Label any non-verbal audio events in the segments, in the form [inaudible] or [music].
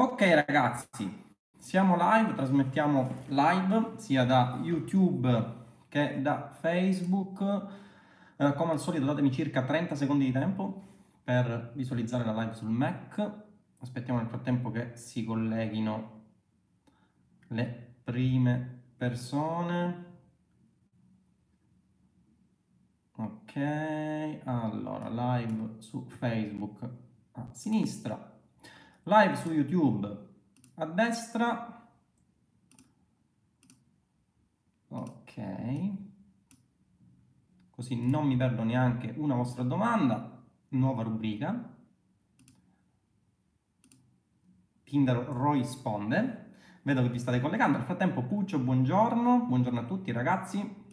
Ok ragazzi, siamo live, trasmettiamo live sia da YouTube che da Facebook. Eh, come al solito datemi circa 30 secondi di tempo per visualizzare la live sul Mac. Aspettiamo nel frattempo che si colleghino le prime persone. Ok, allora live su Facebook a sinistra live su YouTube. A destra, ok, così non mi perdo neanche una vostra domanda, nuova rubrica, Tinder risponde, vedo che vi state collegando, nel frattempo Puccio, buongiorno, buongiorno a tutti ragazzi,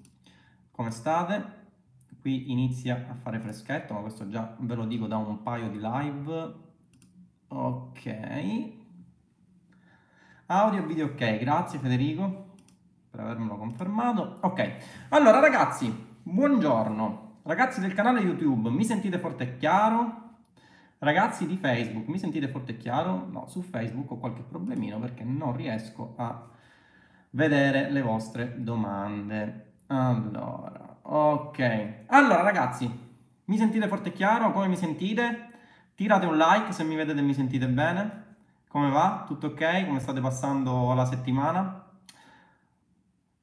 come state? Qui inizia a fare freschetto, ma questo già ve lo dico da un paio di live, Ok. Audio e video ok, grazie Federico per avermelo confermato. Ok, allora ragazzi, buongiorno. Ragazzi del canale YouTube, mi sentite forte e chiaro? Ragazzi di Facebook, mi sentite forte e chiaro? No, su Facebook ho qualche problemino perché non riesco a vedere le vostre domande. Allora, ok. Allora ragazzi, mi sentite forte e chiaro? Come mi sentite? Tirate un like se mi vedete e mi sentite bene. Come va? Tutto ok? Come state passando la settimana?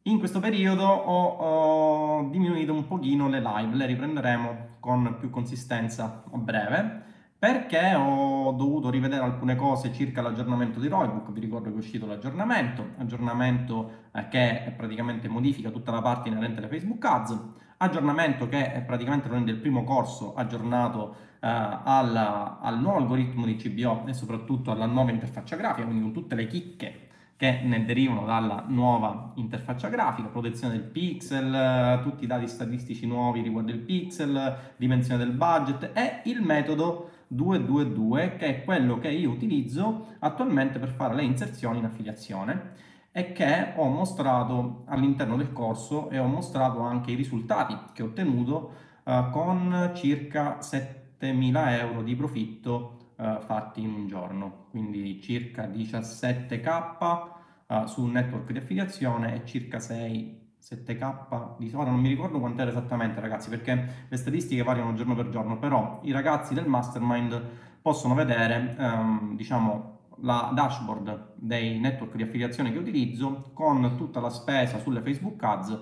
In questo periodo ho, ho, diminuito un pochino le live, le riprenderemo con più consistenza a breve, perché ho dovuto rivedere alcune cose circa l'aggiornamento di Roybook, vi ricordo che è uscito l'aggiornamento, aggiornamento eh, che praticamente modifica tutta la parte inerente alle Facebook Ads, aggiornamento che praticamente rende il primo corso aggiornato eh, al, al, nuovo algoritmo di CBO e soprattutto alla nuova interfaccia grafica, quindi con tutte le chicche che ne derivano dalla nuova interfaccia grafica, protezione del pixel, tutti i dati statistici nuovi riguardo il pixel, dimensione del budget e il metodo 222 che è quello che io utilizzo attualmente per fare le inserzioni in affiliazione e che ho mostrato all'interno del corso e ho mostrato anche i risultati che ho ottenuto uh, con circa 7 7.000 euro di profitto eh, fatti in un giorno, quindi circa 17k eh, su un network di affiliazione e circa 6 7k di ora non mi ricordo quant'era esattamente ragazzi perché le statistiche variano giorno per giorno però i ragazzi del mastermind possono vedere ehm, diciamo la dashboard dei network di affiliazione che utilizzo con tutta la spesa sulle Facebook ads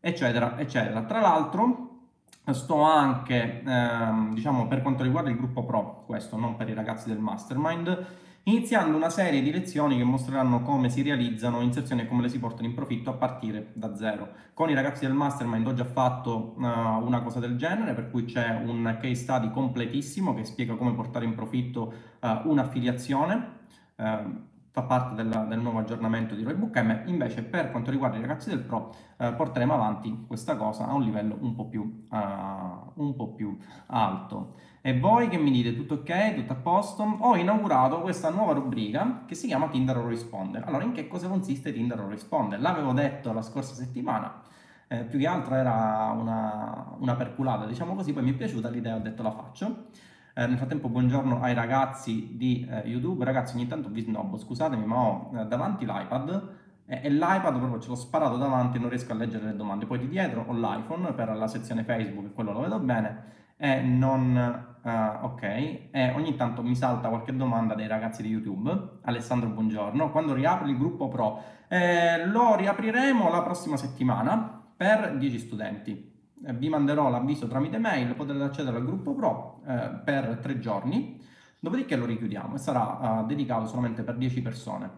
eccetera eccetera tra l'altro sto anche, ehm, diciamo, per quanto riguarda il gruppo pro, questo non per i ragazzi del mastermind, iniziando una serie di lezioni che mostreranno come si realizzano inserzioni e come le si portano in profitto a partire da zero. Con i ragazzi del mastermind ho già fatto uh, una cosa del genere, per cui c'è un case study completissimo che spiega come portare in profitto uh, un'affiliazione. Uh, fa parte del, del, nuovo aggiornamento di Roybook M, invece per quanto riguarda i ragazzi del Pro eh, porteremo avanti questa cosa a un livello un po, più, uh, un po' più alto. E voi che mi dite tutto ok, tutto a posto? Ho inaugurato questa nuova rubrica che si chiama Tinder o Responder. Allora, in che cosa consiste Tinder o Responder? L'avevo detto la scorsa settimana, eh, più che altro era una, una perculata, diciamo così, poi mi è piaciuta l'idea, ho detto la faccio. Eh, nel frattempo buongiorno ai ragazzi di eh, YouTube, ragazzi ogni tanto vi snobbo, scusatemi ma ho eh, davanti l'iPad e, l'iPad proprio ce l'ho sparato davanti e non riesco a leggere le domande, poi di dietro ho l'iPhone per la sezione Facebook e quello lo vedo bene e non... Uh, ok, e ogni tanto mi salta qualche domanda dei ragazzi di YouTube. Alessandro, buongiorno. Quando riapri il gruppo Pro? Eh, lo riapriremo la prossima settimana per 10 studenti. Eh, vi manderò l'avviso tramite mail, potrete accedere al gruppo Pro eh, per tre giorni, dopodiché lo richiudiamo e sarà uh, dedicato solamente per 10 persone.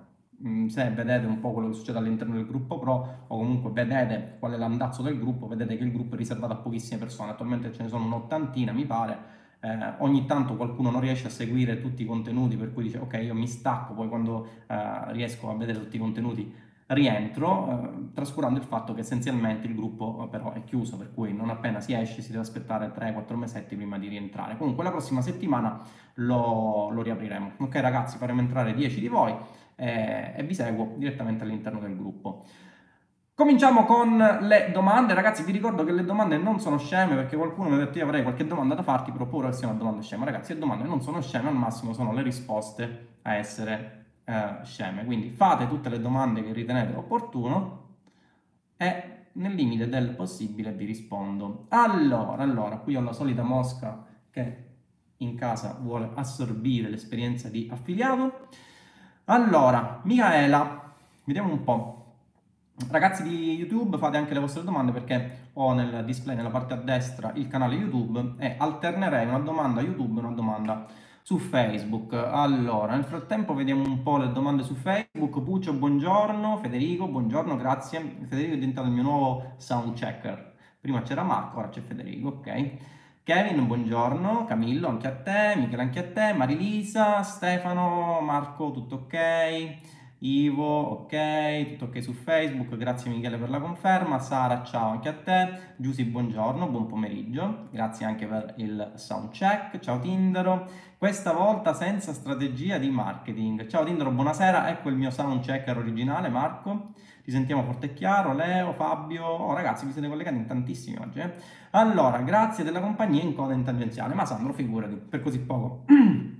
Mm, se vedete un po' quello che succede all'interno del gruppo Pro o comunque vedete qual è l'andazzo del gruppo, vedete che il gruppo è riservato a pochissime persone, attualmente ce ne sono un'ottantina mi pare, eh, ogni tanto qualcuno non riesce a seguire tutti i contenuti per cui dice ok io mi stacco, poi quando eh, riesco a vedere tutti i contenuti rientro, eh, trascurando il fatto che essenzialmente il gruppo eh, però è chiuso, per cui non appena si esce si deve aspettare 3-4 mesetti prima di rientrare. Comunque la prossima settimana lo, lo riapriremo. Ok ragazzi, faremo entrare 10 di voi eh, e vi seguo direttamente all'interno del gruppo. Cominciamo con le domande, ragazzi vi ricordo che le domande non sono sceme perché qualcuno mi ha detto io avrei qualche domanda da farti, però paura che sia una domanda scema. Ragazzi le domande non sono sceme, al massimo sono le risposte a essere eh, sceme. Quindi fate tutte le domande che ritenete opportuno e nel limite del possibile vi rispondo. Allora, allora, qui ho la solita mosca che in casa vuole assorbire l'esperienza di affiliato. Allora, Michaela, vediamo un po'. Ragazzi di YouTube fate anche le vostre domande perché ho nel display nella parte a destra il canale YouTube e alternerei una domanda YouTube e una domanda su Facebook. Allora, nel frattempo vediamo un po' le domande su Facebook. Puccio, buongiorno. Federico, buongiorno, grazie. Federico è diventato il mio nuovo sound checker. Prima c'era Marco, ora c'è Federico, ok. Kevin, buongiorno. Camillo, anche a te. Michele, anche a te. Marilisa, Stefano, Marco, tutto ok. Ivo, ok, tutto ok su Facebook, grazie Michele per la conferma, Sara, ciao anche a te, Giusy, buongiorno, buon pomeriggio, grazie anche per il sound check, ciao Tindero, questa volta senza strategia di marketing, ciao Tindero, buonasera, ecco il mio sound checker originale, Marco, ti sentiamo forte e chiaro, Leo, Fabio, oh ragazzi vi siete collegati in tantissimi oggi, eh? allora, grazie della compagnia in coda in tangenziale, ma Sandro, figurati, per così poco. [clears throat]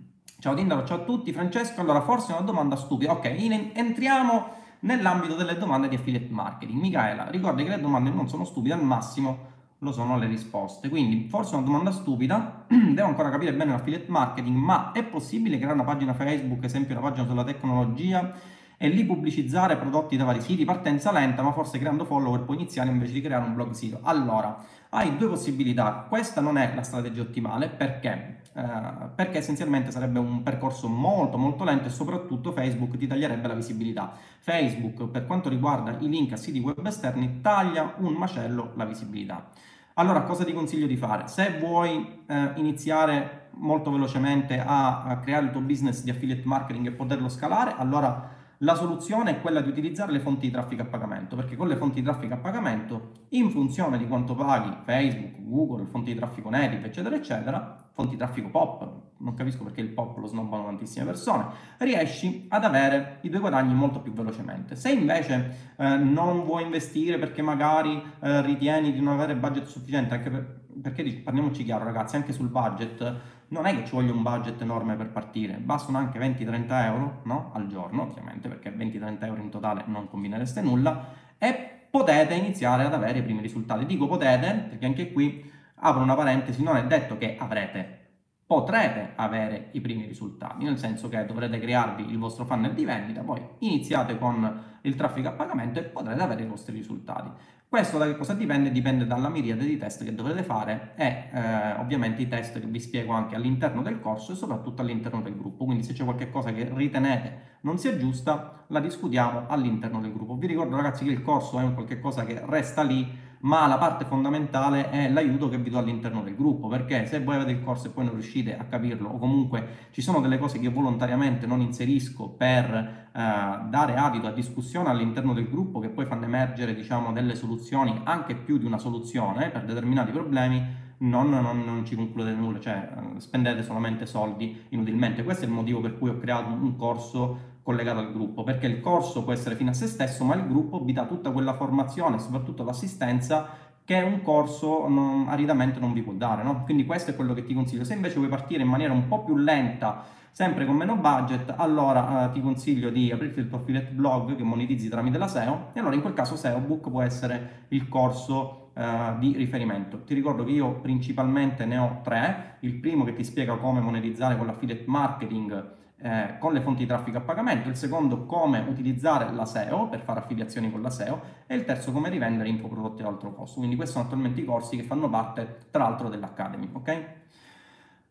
Ciao Tindaro, ciao a tutti. Francesco, allora forse è una domanda stupida. Ok, in, entriamo nell'ambito delle domande di affiliate marketing. Michaela, ricordi che le domande non sono stupide, al massimo lo sono le risposte. Quindi forse è una domanda stupida, [clears throat] devo ancora capire bene l'affiliate marketing, ma è possibile creare una pagina Facebook, esempio una pagina sulla tecnologia, e lì pubblicizzare prodotti da vari siti, partenza lenta, ma forse creando follower puoi iniziare invece di creare un blog sito. Allora, hai due possibilità. Questa non è la strategia ottimale perché eh, perché essenzialmente sarebbe un percorso molto molto lento e soprattutto Facebook ti taglierebbe la visibilità. Facebook per quanto riguarda i link a siti web esterni taglia un macello la visibilità. Allora cosa ti consiglio di fare? Se vuoi eh, iniziare molto velocemente a, a creare il tuo business di affiliate marketing e poterlo scalare, allora la soluzione è quella di utilizzare le fonti di traffico a pagamento, perché con le fonti di traffico a pagamento, in funzione di quanto paghi Facebook, Google, fonti di traffico native, eccetera, eccetera, fonti di traffico pop, non capisco perché il pop lo snobbano tantissime persone, riesci ad avere i tuoi guadagni molto più velocemente. Se invece eh, non vuoi investire perché magari eh, ritieni di non avere budget sufficiente, anche per, perché parliamoci chiaro ragazzi, anche sul budget non è che ci voglia un budget enorme per partire, bastano anche 20-30 euro no? al giorno, ovviamente, perché 20-30 euro in totale non combinereste nulla, e potete iniziare ad avere i primi risultati. Dico potete, perché anche qui apro una parentesi, non è detto che avrete, potrete avere i primi risultati, nel senso che dovrete crearvi il vostro funnel di vendita, poi iniziate con il traffico a pagamento e potrete avere i vostri risultati. Questo da che cosa dipende? Dipende dalla miriade di test che dovrete fare e eh, ovviamente i test che vi spiego anche all'interno del corso e soprattutto all'interno del gruppo. Quindi se c'è qualche cosa che ritenete non sia giusta, la discutiamo all'interno del gruppo. Vi ricordo ragazzi che il corso è un qualche cosa che resta lì ma la parte fondamentale è l'aiuto che vi do all'interno del gruppo, perché se voi avete il corso e poi non riuscite a capirlo, o comunque ci sono delle cose che io volontariamente non inserisco per eh, dare adito a discussione all'interno del gruppo, che poi fanno emergere diciamo, delle soluzioni, anche più di una soluzione per determinati problemi, non, non, non, ci concludete nulla, cioè eh, spendete solamente soldi inutilmente. Questo è il motivo per cui ho creato un corso collegato al gruppo, perché il corso può essere fine a se stesso, ma il gruppo vi dà tutta quella formazione, soprattutto l'assistenza, che un corso non, aridamente non vi può dare. No? Quindi questo è quello che ti consiglio. Se invece vuoi partire in maniera un po' più lenta, sempre con meno budget, allora eh, ti consiglio di aprirti il tuo affiliate blog che monetizzi tramite la SEO e allora in quel caso SEO Book può essere il corso eh, di riferimento. Ti ricordo che io principalmente ne ho tre, il primo che ti spiega come monetizzare con l'affiliate marketing eh, con le fonti di traffico a pagamento, il secondo come utilizzare la SEO per fare affiliazioni con la SEO e il terzo come rivendere infoprodotti ad altro costo. Quindi questi sono attualmente i corsi che fanno parte tra l'altro dell'Academy, ok?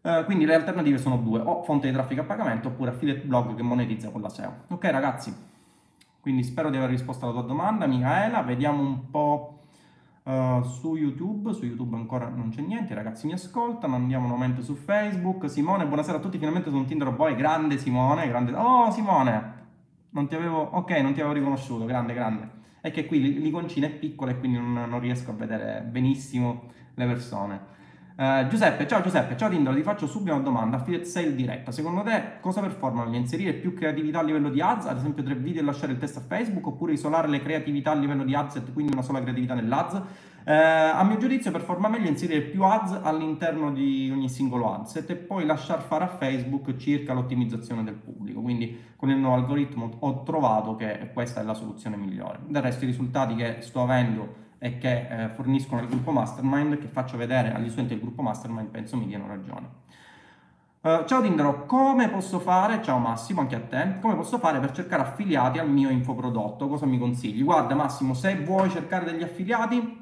Eh, quindi le alternative sono due, o fonte di traffico a pagamento oppure affiliate blog che monetizza con la SEO. Ok ragazzi, quindi spero di aver risposto alla tua domanda, Michaela, vediamo un po' Uh, su YouTube, su YouTube ancora non c'è niente, i ragazzi mi ascoltano, andiamo un momento su Facebook. Simone, buonasera a tutti, finalmente sono Tinder Boy, grande Simone, grande... Oh Simone, non ti avevo... ok, non ti avevo riconosciuto, grande, grande. È che qui l'iconcina è piccola e quindi non, non riesco a vedere benissimo le persone. Uh, Giuseppe, ciao Giuseppe, ciao Tinder, ti faccio subito una domanda, affiliate sale diretta, secondo te cosa performano? Inserire più creatività a livello di ads, ad esempio tre video e lasciare il test a Facebook, oppure isolare le creatività a livello di ads e quindi una sola creatività nell'ads? Eh, a mio giudizio performa meglio inserire più ads all'interno di ogni singolo adset e poi lasciar fare a Facebook circa l'ottimizzazione del pubblico. Quindi con il nuovo algoritmo ho trovato che questa è la soluzione migliore. Del resto i risultati che sto avendo e che eh, forniscono il gruppo Mastermind, che faccio vedere agli studenti del gruppo Mastermind, penso mi diano ragione. Uh, ciao Tindaro, come posso fare, ciao Massimo, anche a te, come posso fare per cercare affiliati al mio infoprodotto? Cosa mi consigli? Guarda Massimo, se vuoi cercare degli affiliati,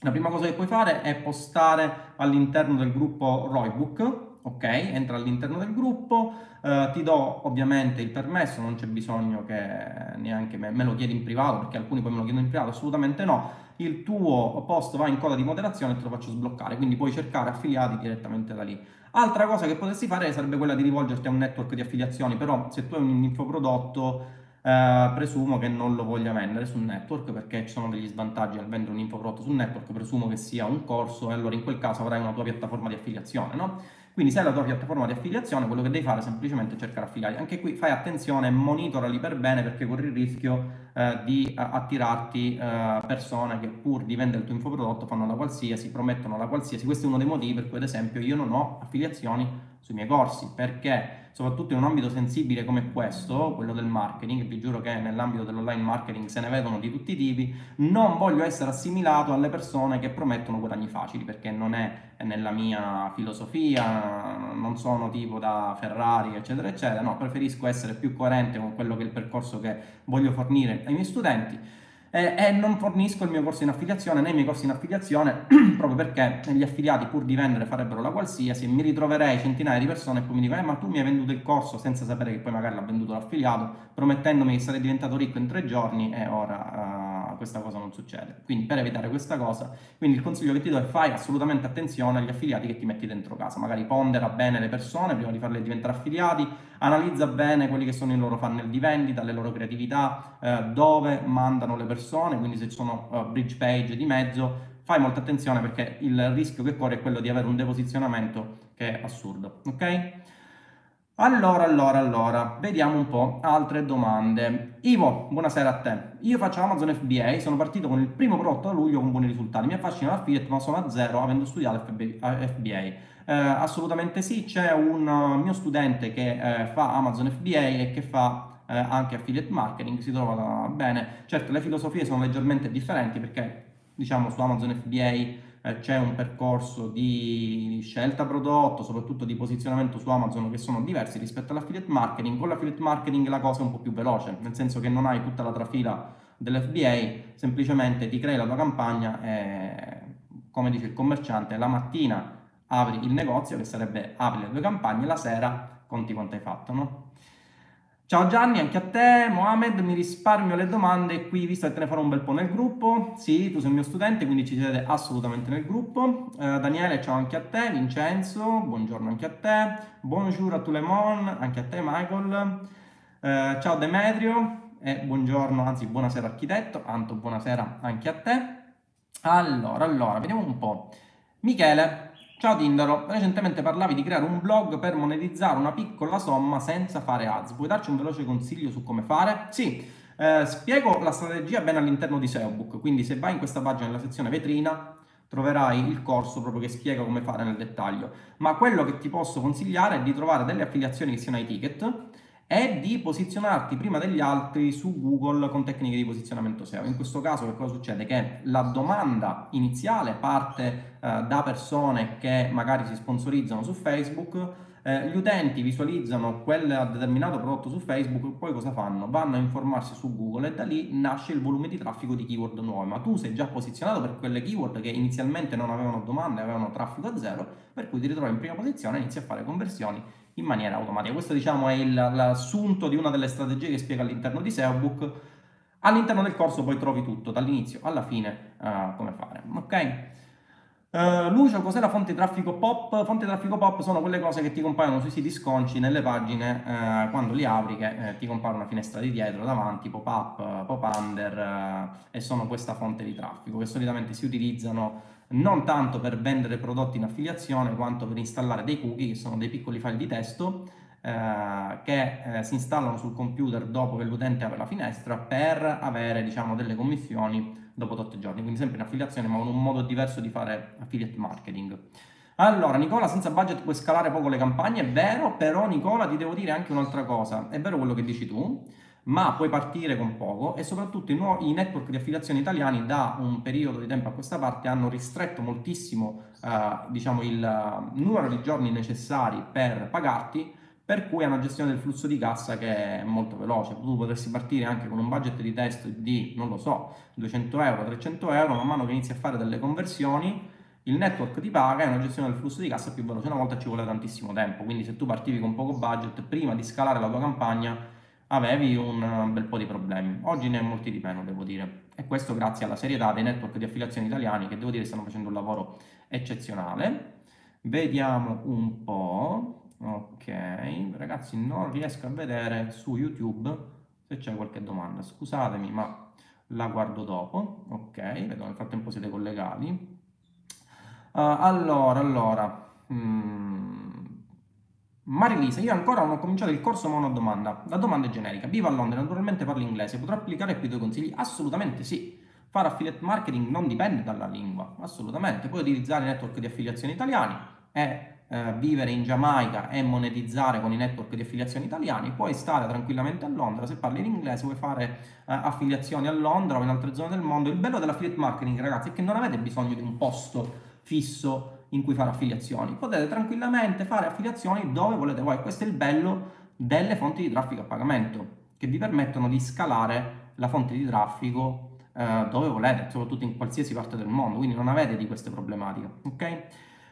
la prima cosa che puoi fare è postare all'interno del gruppo Roybook, ok? Entra all'interno del gruppo, eh, ti do ovviamente il permesso, non c'è bisogno che neanche me, me, lo chiedi in privato, perché alcuni poi me lo chiedono in privato, assolutamente no. Il tuo post va in coda di moderazione e te lo faccio sbloccare, quindi puoi cercare affiliati direttamente da lì. Altra cosa che potresti fare sarebbe quella di rivolgerti a un network di affiliazioni, però se tu hai un infoprodotto Uh, presumo che non lo voglia vendere sul network perché ci sono degli svantaggi al vendere un infoprodotto sul network, presumo che sia un corso e allora in quel caso avrai una tua piattaforma di affiliazione, no? Quindi se hai la tua piattaforma di affiliazione, quello che devi fare è semplicemente cercare affiliati. Anche qui fai attenzione, monitorali per bene perché corri il rischio eh, di uh, attirarti uh, persone che pur di vendere il tuo infoprodotto fanno la qualsiasi, promettono la qualsiasi. Questo è uno dei motivi per cui ad esempio io non ho affiliazioni sui miei corsi, perché soprattutto in un ambito sensibile come questo, quello del marketing, vi giuro che nell'ambito dell'online marketing se ne vedono di tutti i tipi, non voglio essere assimilato alle persone che promettono guadagni facili, perché non è nella mia filosofia, non sono tipo da Ferrari, eccetera, eccetera, no, preferisco essere più coerente con quello che è il percorso che voglio fornire ai miei studenti eh, e non fornisco il mio corso in affiliazione né i miei corsi in affiliazione [clears throat] proprio perché gli affiliati pur di vendere farebbero la qualsiasi e mi ritroverei centinaia di persone e poi mi dicono eh, ma tu mi hai venduto il corso senza sapere che poi magari l'ha venduto l'affiliato promettendomi che sarei diventato ricco in tre giorni e ora uh, questa cosa non succede quindi per evitare questa cosa quindi il consiglio che ti do è fai assolutamente attenzione agli affiliati che ti metti dentro casa magari pondera bene le persone prima di farle diventare affiliati analizza bene quelli che sono i loro funnel di vendita, le loro creatività, eh, dove mandano le persone, quindi se ci sono uh, bridge page di mezzo, fai molta attenzione perché il rischio che corre è quello di avere un deposizionamento che è assurdo, ok? Allora, allora, allora, vediamo un po' altre domande. Ivo, buonasera a te. Io faccio Amazon FBA, sono partito con il primo prodotto a luglio con buoni risultati. Mi affascina l'affiliate, ma sono a zero avendo studiato FBA. Eh, assolutamente sì, c'è un uh, mio studente che eh, fa Amazon FBA e che fa eh, anche affiliate marketing, si trova bene. Certo, le filosofie sono leggermente differenti perché diciamo su Amazon FBA eh, c'è un percorso di scelta prodotto, soprattutto di posizionamento su Amazon che sono diversi rispetto all'affiliate marketing. Con l'affiliate marketing la cosa è un po' più veloce, nel senso che non hai tutta la trafila dell'FBA, semplicemente ti crei la tua campagna e come dice il commerciante, la mattina apri il negozio, che sarebbe apri le due campagne, la sera conti quanto hai fatto, no? Ciao Gianni, anche a te, Mohamed, mi risparmio le domande qui, visto che te ne farò un bel po' nel gruppo. Sì, tu sei un mio studente, quindi ci siete assolutamente nel gruppo. Uh, Daniele, ciao anche a te, Vincenzo, buongiorno anche a te. Bonjour a tout le monde, anche a te Michael. Uh, ciao Demetrio, e buongiorno, anzi buonasera architetto. Anto, buonasera anche a te. Allora, allora, vediamo un po'. Michele, Ciao Tindaro, recentemente parlavi di creare un blog per monetizzare una piccola somma senza fare ads. Puoi darci un veloce consiglio su come fare? Sì, eh, spiego la strategia bene all'interno di SEObook, quindi se vai in questa pagina nella sezione vetrina troverai il corso proprio che spiega come fare nel dettaglio. Ma quello che ti posso consigliare è di trovare delle affiliazioni che siano ai ticket è di posizionarti prima degli altri su Google con tecniche di posizionamento SEO. In questo caso che cosa succede? Che la domanda iniziale parte eh, da persone che magari si sponsorizzano su Facebook, eh, gli utenti visualizzano quel determinato prodotto su Facebook, poi cosa fanno? Vanno a informarsi su Google e da lì nasce il volume di traffico di keyword nuove, ma tu sei già posizionato per quelle keyword che inizialmente non avevano domande, avevano traffico a zero, per cui ti ritrovi in prima posizione e inizi a fare conversioni in maniera automatica. Questo diciamo è il, l'assunto di una delle strategie che spiego all'interno di SEObook. All'interno del corso poi trovi tutto, dall'inizio alla fine, uh, come fare. Ok? Uh, Lucio, cos'è la fonte di traffico pop? Fonte di traffico pop sono quelle cose che ti compaiono sui siti sconci nelle pagine uh, quando li apri, che eh, ti compare una finestra di dietro, davanti, pop-up, pop-under uh, e sono questa fonte di traffico che solitamente si utilizzano non tanto per vendere prodotti in affiliazione quanto per installare dei cookie che sono dei piccoli file di testo eh, che eh, si installano sul computer dopo che l'utente apre la finestra per avere diciamo delle commissioni dopo 8 giorni, quindi sempre in affiliazione ma con un modo diverso di fare affiliate marketing. Allora, Nicola, senza budget puoi scalare poco le campagne, è vero, però Nicola ti devo dire anche un'altra cosa, è vero quello che dici tu, ma puoi partire con poco e soprattutto i, nuovi, i network di affiliazione italiani da un periodo di tempo a questa parte hanno ristretto moltissimo eh, diciamo, il numero di giorni necessari per pagarti, per cui è una gestione del flusso di cassa che è molto veloce. Tu potresti partire anche con un budget di test di, non lo so, 200 euro, 300 euro, man mano che inizi a fare delle conversioni il network ti paga e una gestione del flusso di cassa più veloce. Una volta ci vuole tantissimo tempo, quindi se tu partivi con poco budget, prima di scalare la tua campagna avevi un bel po' di problemi. Oggi ne hai molti di meno, devo dire. E questo grazie alla serietà dei network di affiliazione italiani che devo dire stanno facendo un lavoro eccezionale. Vediamo un po'. Ok, ragazzi, non riesco a vedere su YouTube se c'è qualche domanda. Scusatemi, ma la guardo dopo. Ok, vedo nel frattempo siete collegati. Uh, allora, allora, mm. Marilisa, io ancora non ho cominciato il corso ma ho una domanda. La domanda è generica. Vivo a Londra, naturalmente parlo inglese, potrò applicare qui due consigli? Assolutamente sì. Fare affiliate marketing non dipende dalla lingua, assolutamente. Puoi utilizzare i network di affiliazione italiani e eh, vivere in Giamaica e monetizzare con i network di affiliazione italiani, puoi stare tranquillamente a Londra, se parli in inglese vuoi fare eh, affiliazioni a Londra o in altre zone del mondo. Il bello dell'affiliate marketing, ragazzi, è che non avete bisogno di un posto fisso in cui fare affiliazioni. Potete tranquillamente fare affiliazioni dove volete voi. Questo è il bello delle fonti di traffico a pagamento, che vi permettono di scalare la fonte di traffico eh, dove volete, soprattutto in qualsiasi parte del mondo, quindi non avete di queste problematiche, ok?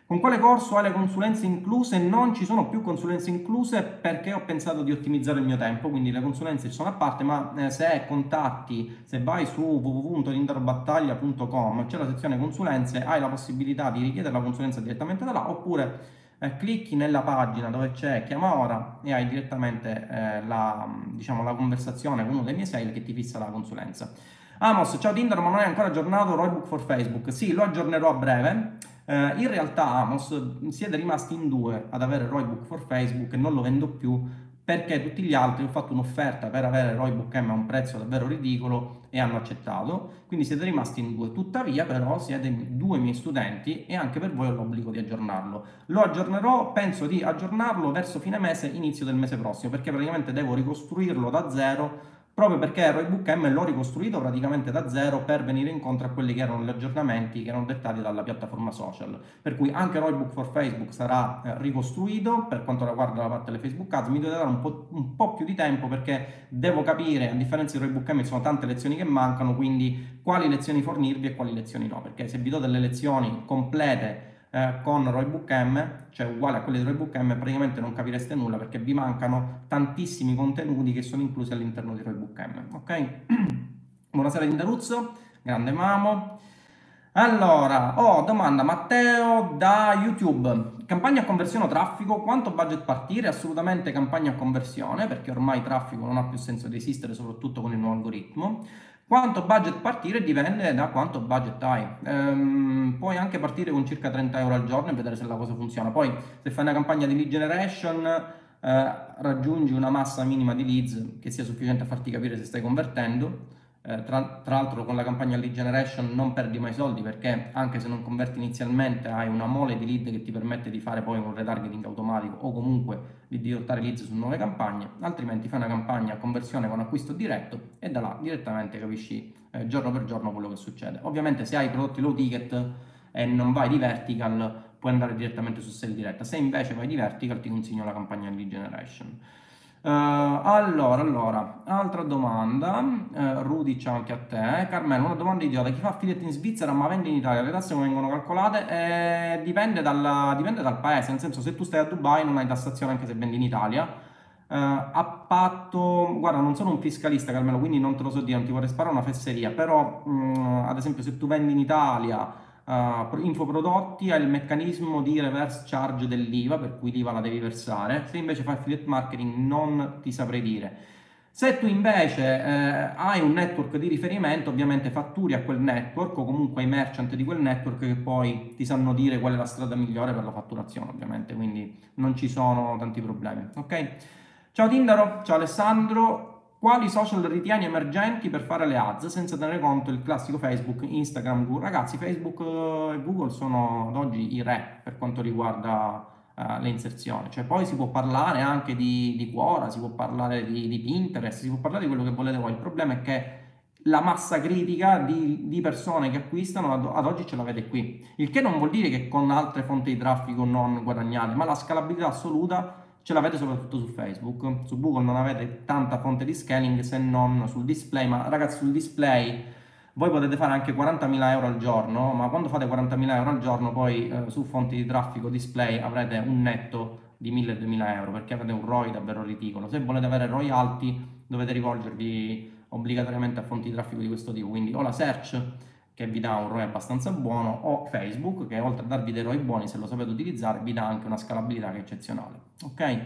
Con quale corso hai le consulenze incluse? Non ci sono più consulenze incluse perché ho pensato di ottimizzare il mio tempo, quindi le consulenze ci sono a parte, ma eh, se contatti, se vai su www.linderbattaglia.com, c'è la sezione consulenze, hai la possibilità di richiedere la consulenza direttamente da là, oppure eh, clicchi nella pagina dove c'è chiama ora e hai direttamente eh, la, diciamo, la conversazione con uno dei miei sales che ti fissa la consulenza. Amos, ciao Tinder, ma non hai ancora aggiornato Roybook for Facebook? Sì, lo aggiornerò a breve. Eh, in realtà Amos siete rimasti in due ad avere Roybook for Facebook e non lo vendo più perché tutti gli altri ho fatto un'offerta per avere Roybook M a un prezzo davvero ridicolo e hanno accettato, quindi siete rimasti in due. Tuttavia però siete due miei studenti e anche per voi ho l'obbligo di aggiornarlo. Lo aggiornerò, penso di aggiornarlo verso fine mese, inizio del mese prossimo, perché praticamente devo ricostruirlo da zero proprio perché Roybook M l'ho ricostruito praticamente da zero per venire incontro a quelli che erano gli aggiornamenti che erano dettati dalla piattaforma social. Per cui anche Roybook for Facebook sarà eh, ricostruito per quanto riguarda la parte delle Facebook Ads. Mi deve dare un po', un po', più di tempo perché devo capire, a differenza di Roybook M, ci sono tante lezioni che mancano, quindi quali lezioni fornirvi e quali lezioni no. Perché se vi do delle lezioni complete eh, con Roybook M, cioè uguale a quelli di Roybook M, praticamente non capireste nulla perché vi mancano tantissimi contenuti che sono inclusi all'interno di Roybook M. Ok? [clears throat] Buonasera Indaruzzo, grande Mamo. Allora, oh, domanda Matteo da YouTube. Campagna a conversione o traffico? Quanto budget partire? Assolutamente campagna a conversione, perché ormai traffico non ha più senso di esistere, soprattutto con il nuovo algoritmo. Quanto budget partire dipende da quanto budget hai. Ehm, puoi anche partire con circa 30 euro al giorno e vedere se la cosa funziona. Poi, se fai una campagna di lead generation, eh, raggiungi una massa minima di leads che sia sufficiente a farti capire se stai convertendo eh, tra, tra, l'altro con la campagna lead generation non perdi mai soldi perché anche se non converti inizialmente hai una mole di lead che ti permette di fare poi un retargeting automatico o comunque di dirottare leads su nuove campagne, altrimenti fai una campagna a conversione con acquisto diretto e da là direttamente capisci eh, giorno per giorno quello che succede. Ovviamente se hai prodotti low ticket e non vai di vertical puoi andare direttamente su sale diretta, se invece vai di vertical ti consiglio la campagna lead generation. Uh, allora, allora, altra domanda, uh, Rudy ciao anche a te, Carmelo, una domanda idiota, chi fa affiliate in Svizzera ma vende in Italia, le tasse come vengono calcolate? Eh, dipende, dalla, dipende, dal paese, nel senso se tu stai a Dubai non hai tassazione anche se vendi in Italia, uh, a patto, guarda non sono un fiscalista Carmelo, quindi non te lo so dire, non ti vorrei sparare una fesseria, però um, ad esempio se tu vendi in Italia uh, infoprodotti hai il meccanismo di reverse charge dell'IVA, per cui l'IVA la devi versare. Se invece fai affiliate marketing non ti saprei dire. Se tu invece eh, hai un network di riferimento, ovviamente fatturi a quel network o comunque ai merchant di quel network che poi ti sanno dire qual è la strada migliore per la fatturazione, ovviamente, quindi non ci sono tanti problemi, ok? Ciao Tindaro, ciao Alessandro, quali social ritieni emergenti per fare le ads senza tenere conto il classico Facebook, Instagram, Google? Ragazzi, Facebook e Google sono ad oggi i re per quanto riguarda uh, le inserzioni. Cioè, poi si può parlare anche di, di Quora, si può parlare di, di, Pinterest, si può parlare di quello che volete voi. Il problema è che la massa critica di, di persone che acquistano ad, ad, oggi ce l'avete qui. Il che non vuol dire che con altre fonti di traffico non guadagnate, ma la scalabilità assoluta ce l'avete soprattutto su Facebook. Su Google non avete tanta fonte di scaling se non sul display, ma ragazzi sul display voi potete fare anche 40.000 euro al giorno, ma quando fate 40.000 euro al giorno poi eh, su fonti di traffico display avrete un netto di 1.000-2.000 euro perché avete un ROI davvero ridicolo. Se volete avere ROI alti dovete rivolgervi obbligatoriamente a fonti di traffico di questo tipo, quindi o la search che vi dà un ROI abbastanza buono o Facebook che oltre a darvi dei ROI buoni se lo sapete utilizzare vi dà anche una scalabilità che è eccezionale. Ok?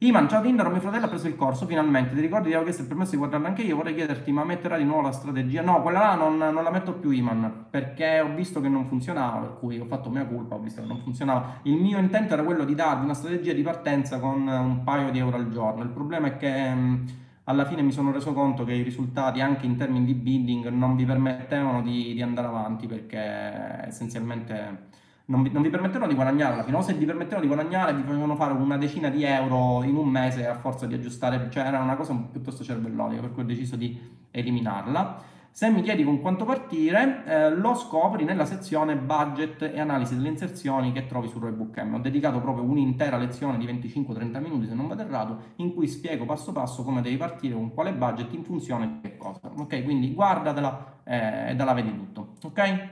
Iman, ciao Tinder, mio fratello ha preso il corso finalmente. Ti ricordi di aver chiesto il permesso di guardarlo anche io? Vorrei chiederti, ma metterà di nuovo la strategia? No, quella là non, non, la metto più, Iman, perché ho visto che non funzionava, per cui ho fatto mia colpa, ho visto che non funzionava. Il mio intento era quello di darvi una strategia di partenza con un paio di euro al giorno. Il problema è che mh, alla fine mi sono reso conto che i risultati, anche in termini di bidding, non vi permettevano di, di andare avanti perché essenzialmente non vi, non vi, permetterono di guadagnare alla fine, o se vi permettevano di guadagnare vi facevano fare una decina di euro in un mese a forza di aggiustare, cioè era una cosa piuttosto cervellonica, per cui ho deciso di eliminarla. Se mi chiedi con quanto partire, eh, lo scopri nella sezione budget e analisi delle inserzioni che trovi su Roybook M. Ho dedicato proprio un'intera lezione di 25-30 minuti, se non vado errato, in cui spiego passo passo come devi partire, con quale budget, in funzione di che cosa. Ok, quindi guardatela eh, e da là vedi tutto. Ok?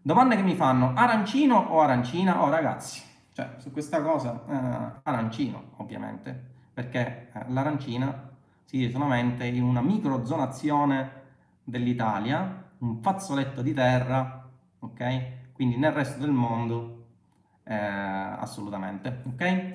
Domande che mi fanno, arancino o arancina? Oh ragazzi, cioè su questa cosa, eh, arancino ovviamente, perché eh, l'arancina vive solamente in una microzonazione dell'Italia, un fazzoletto di terra, ok? Quindi nel resto del mondo eh, assolutamente, ok?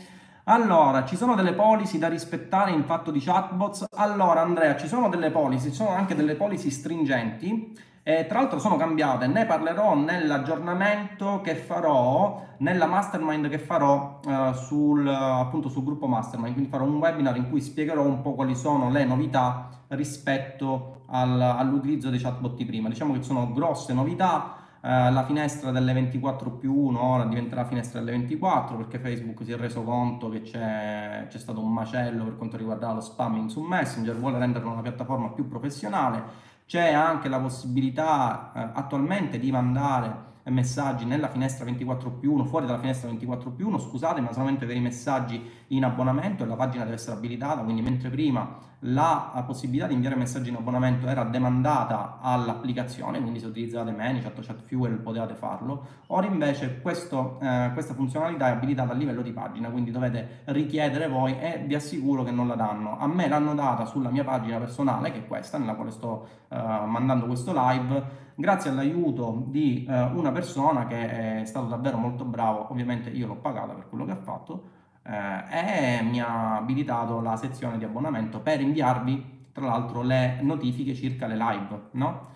Allora, ci sono delle policy da rispettare in fatto di chatbots? Allora, Andrea, ci sono delle policy, ci sono anche delle policy stringenti e tra l'altro sono cambiate, ne parlerò nell'aggiornamento che farò, nella mastermind che farò eh, sul, appunto sul gruppo mastermind, quindi farò un webinar in cui spiegherò un po' quali sono le novità rispetto al, all'utilizzo dei chatbot di prima. Diciamo che sono grosse novità, eh, la finestra delle 24 più 1 ora diventerà finestra delle 24 perché Facebook si è reso conto che c'è, c'è stato un macello per quanto riguarda lo spamming su Messenger, vuole renderla una piattaforma più professionale c'è anche la possibilità eh, attualmente di mandare messaggi nella finestra 24 più 1, fuori dalla finestra 24 più 1, scusate, ma solamente per i messaggi in abbonamento e la pagina deve essere abilitata, quindi mentre prima la possibilità di inviare messaggi in abbonamento era demandata all'applicazione, quindi se utilizzate ManyChat ChatFuel potevate farlo, ora invece questo, eh, questa funzionalità è abilitata a livello di pagina, quindi dovete richiedere voi e vi assicuro che non la danno. A me l'hanno data sulla mia pagina personale, che è questa, nella quale sto eh, mandando questo live, grazie all'aiuto di eh, una persona che è stato davvero molto bravo, ovviamente io l'ho pagata per quello che ha fatto, eh, e mi ha abilitato la sezione di abbonamento per inviarvi tra l'altro le notifiche circa le live, no?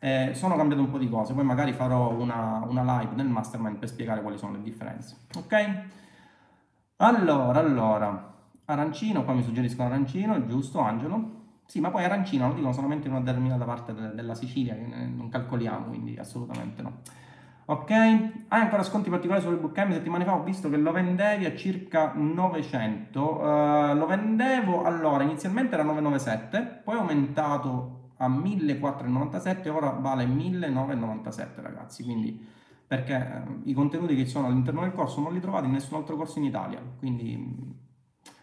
Eh, sono cambiate un po' di cose, poi magari farò una, una live nel mastermind per spiegare quali sono le differenze, ok? Allora, allora, arancino, qua mi suggeriscono arancino, giusto Angelo? Sì, ma poi arancino lo dicono solamente in una determinata parte de- della Sicilia, che non calcoliamo, quindi assolutamente no. Ok? Hai ancora sconti particolari sul book M? Settimane fa ho visto che lo vendevi a circa 900. Uh, eh, lo vendevo, allora, inizialmente era 997, poi ho aumentato a 1497, ora vale 1997 ragazzi, quindi perché eh, i contenuti che sono all'interno del corso non li trovate in nessun altro corso in Italia, quindi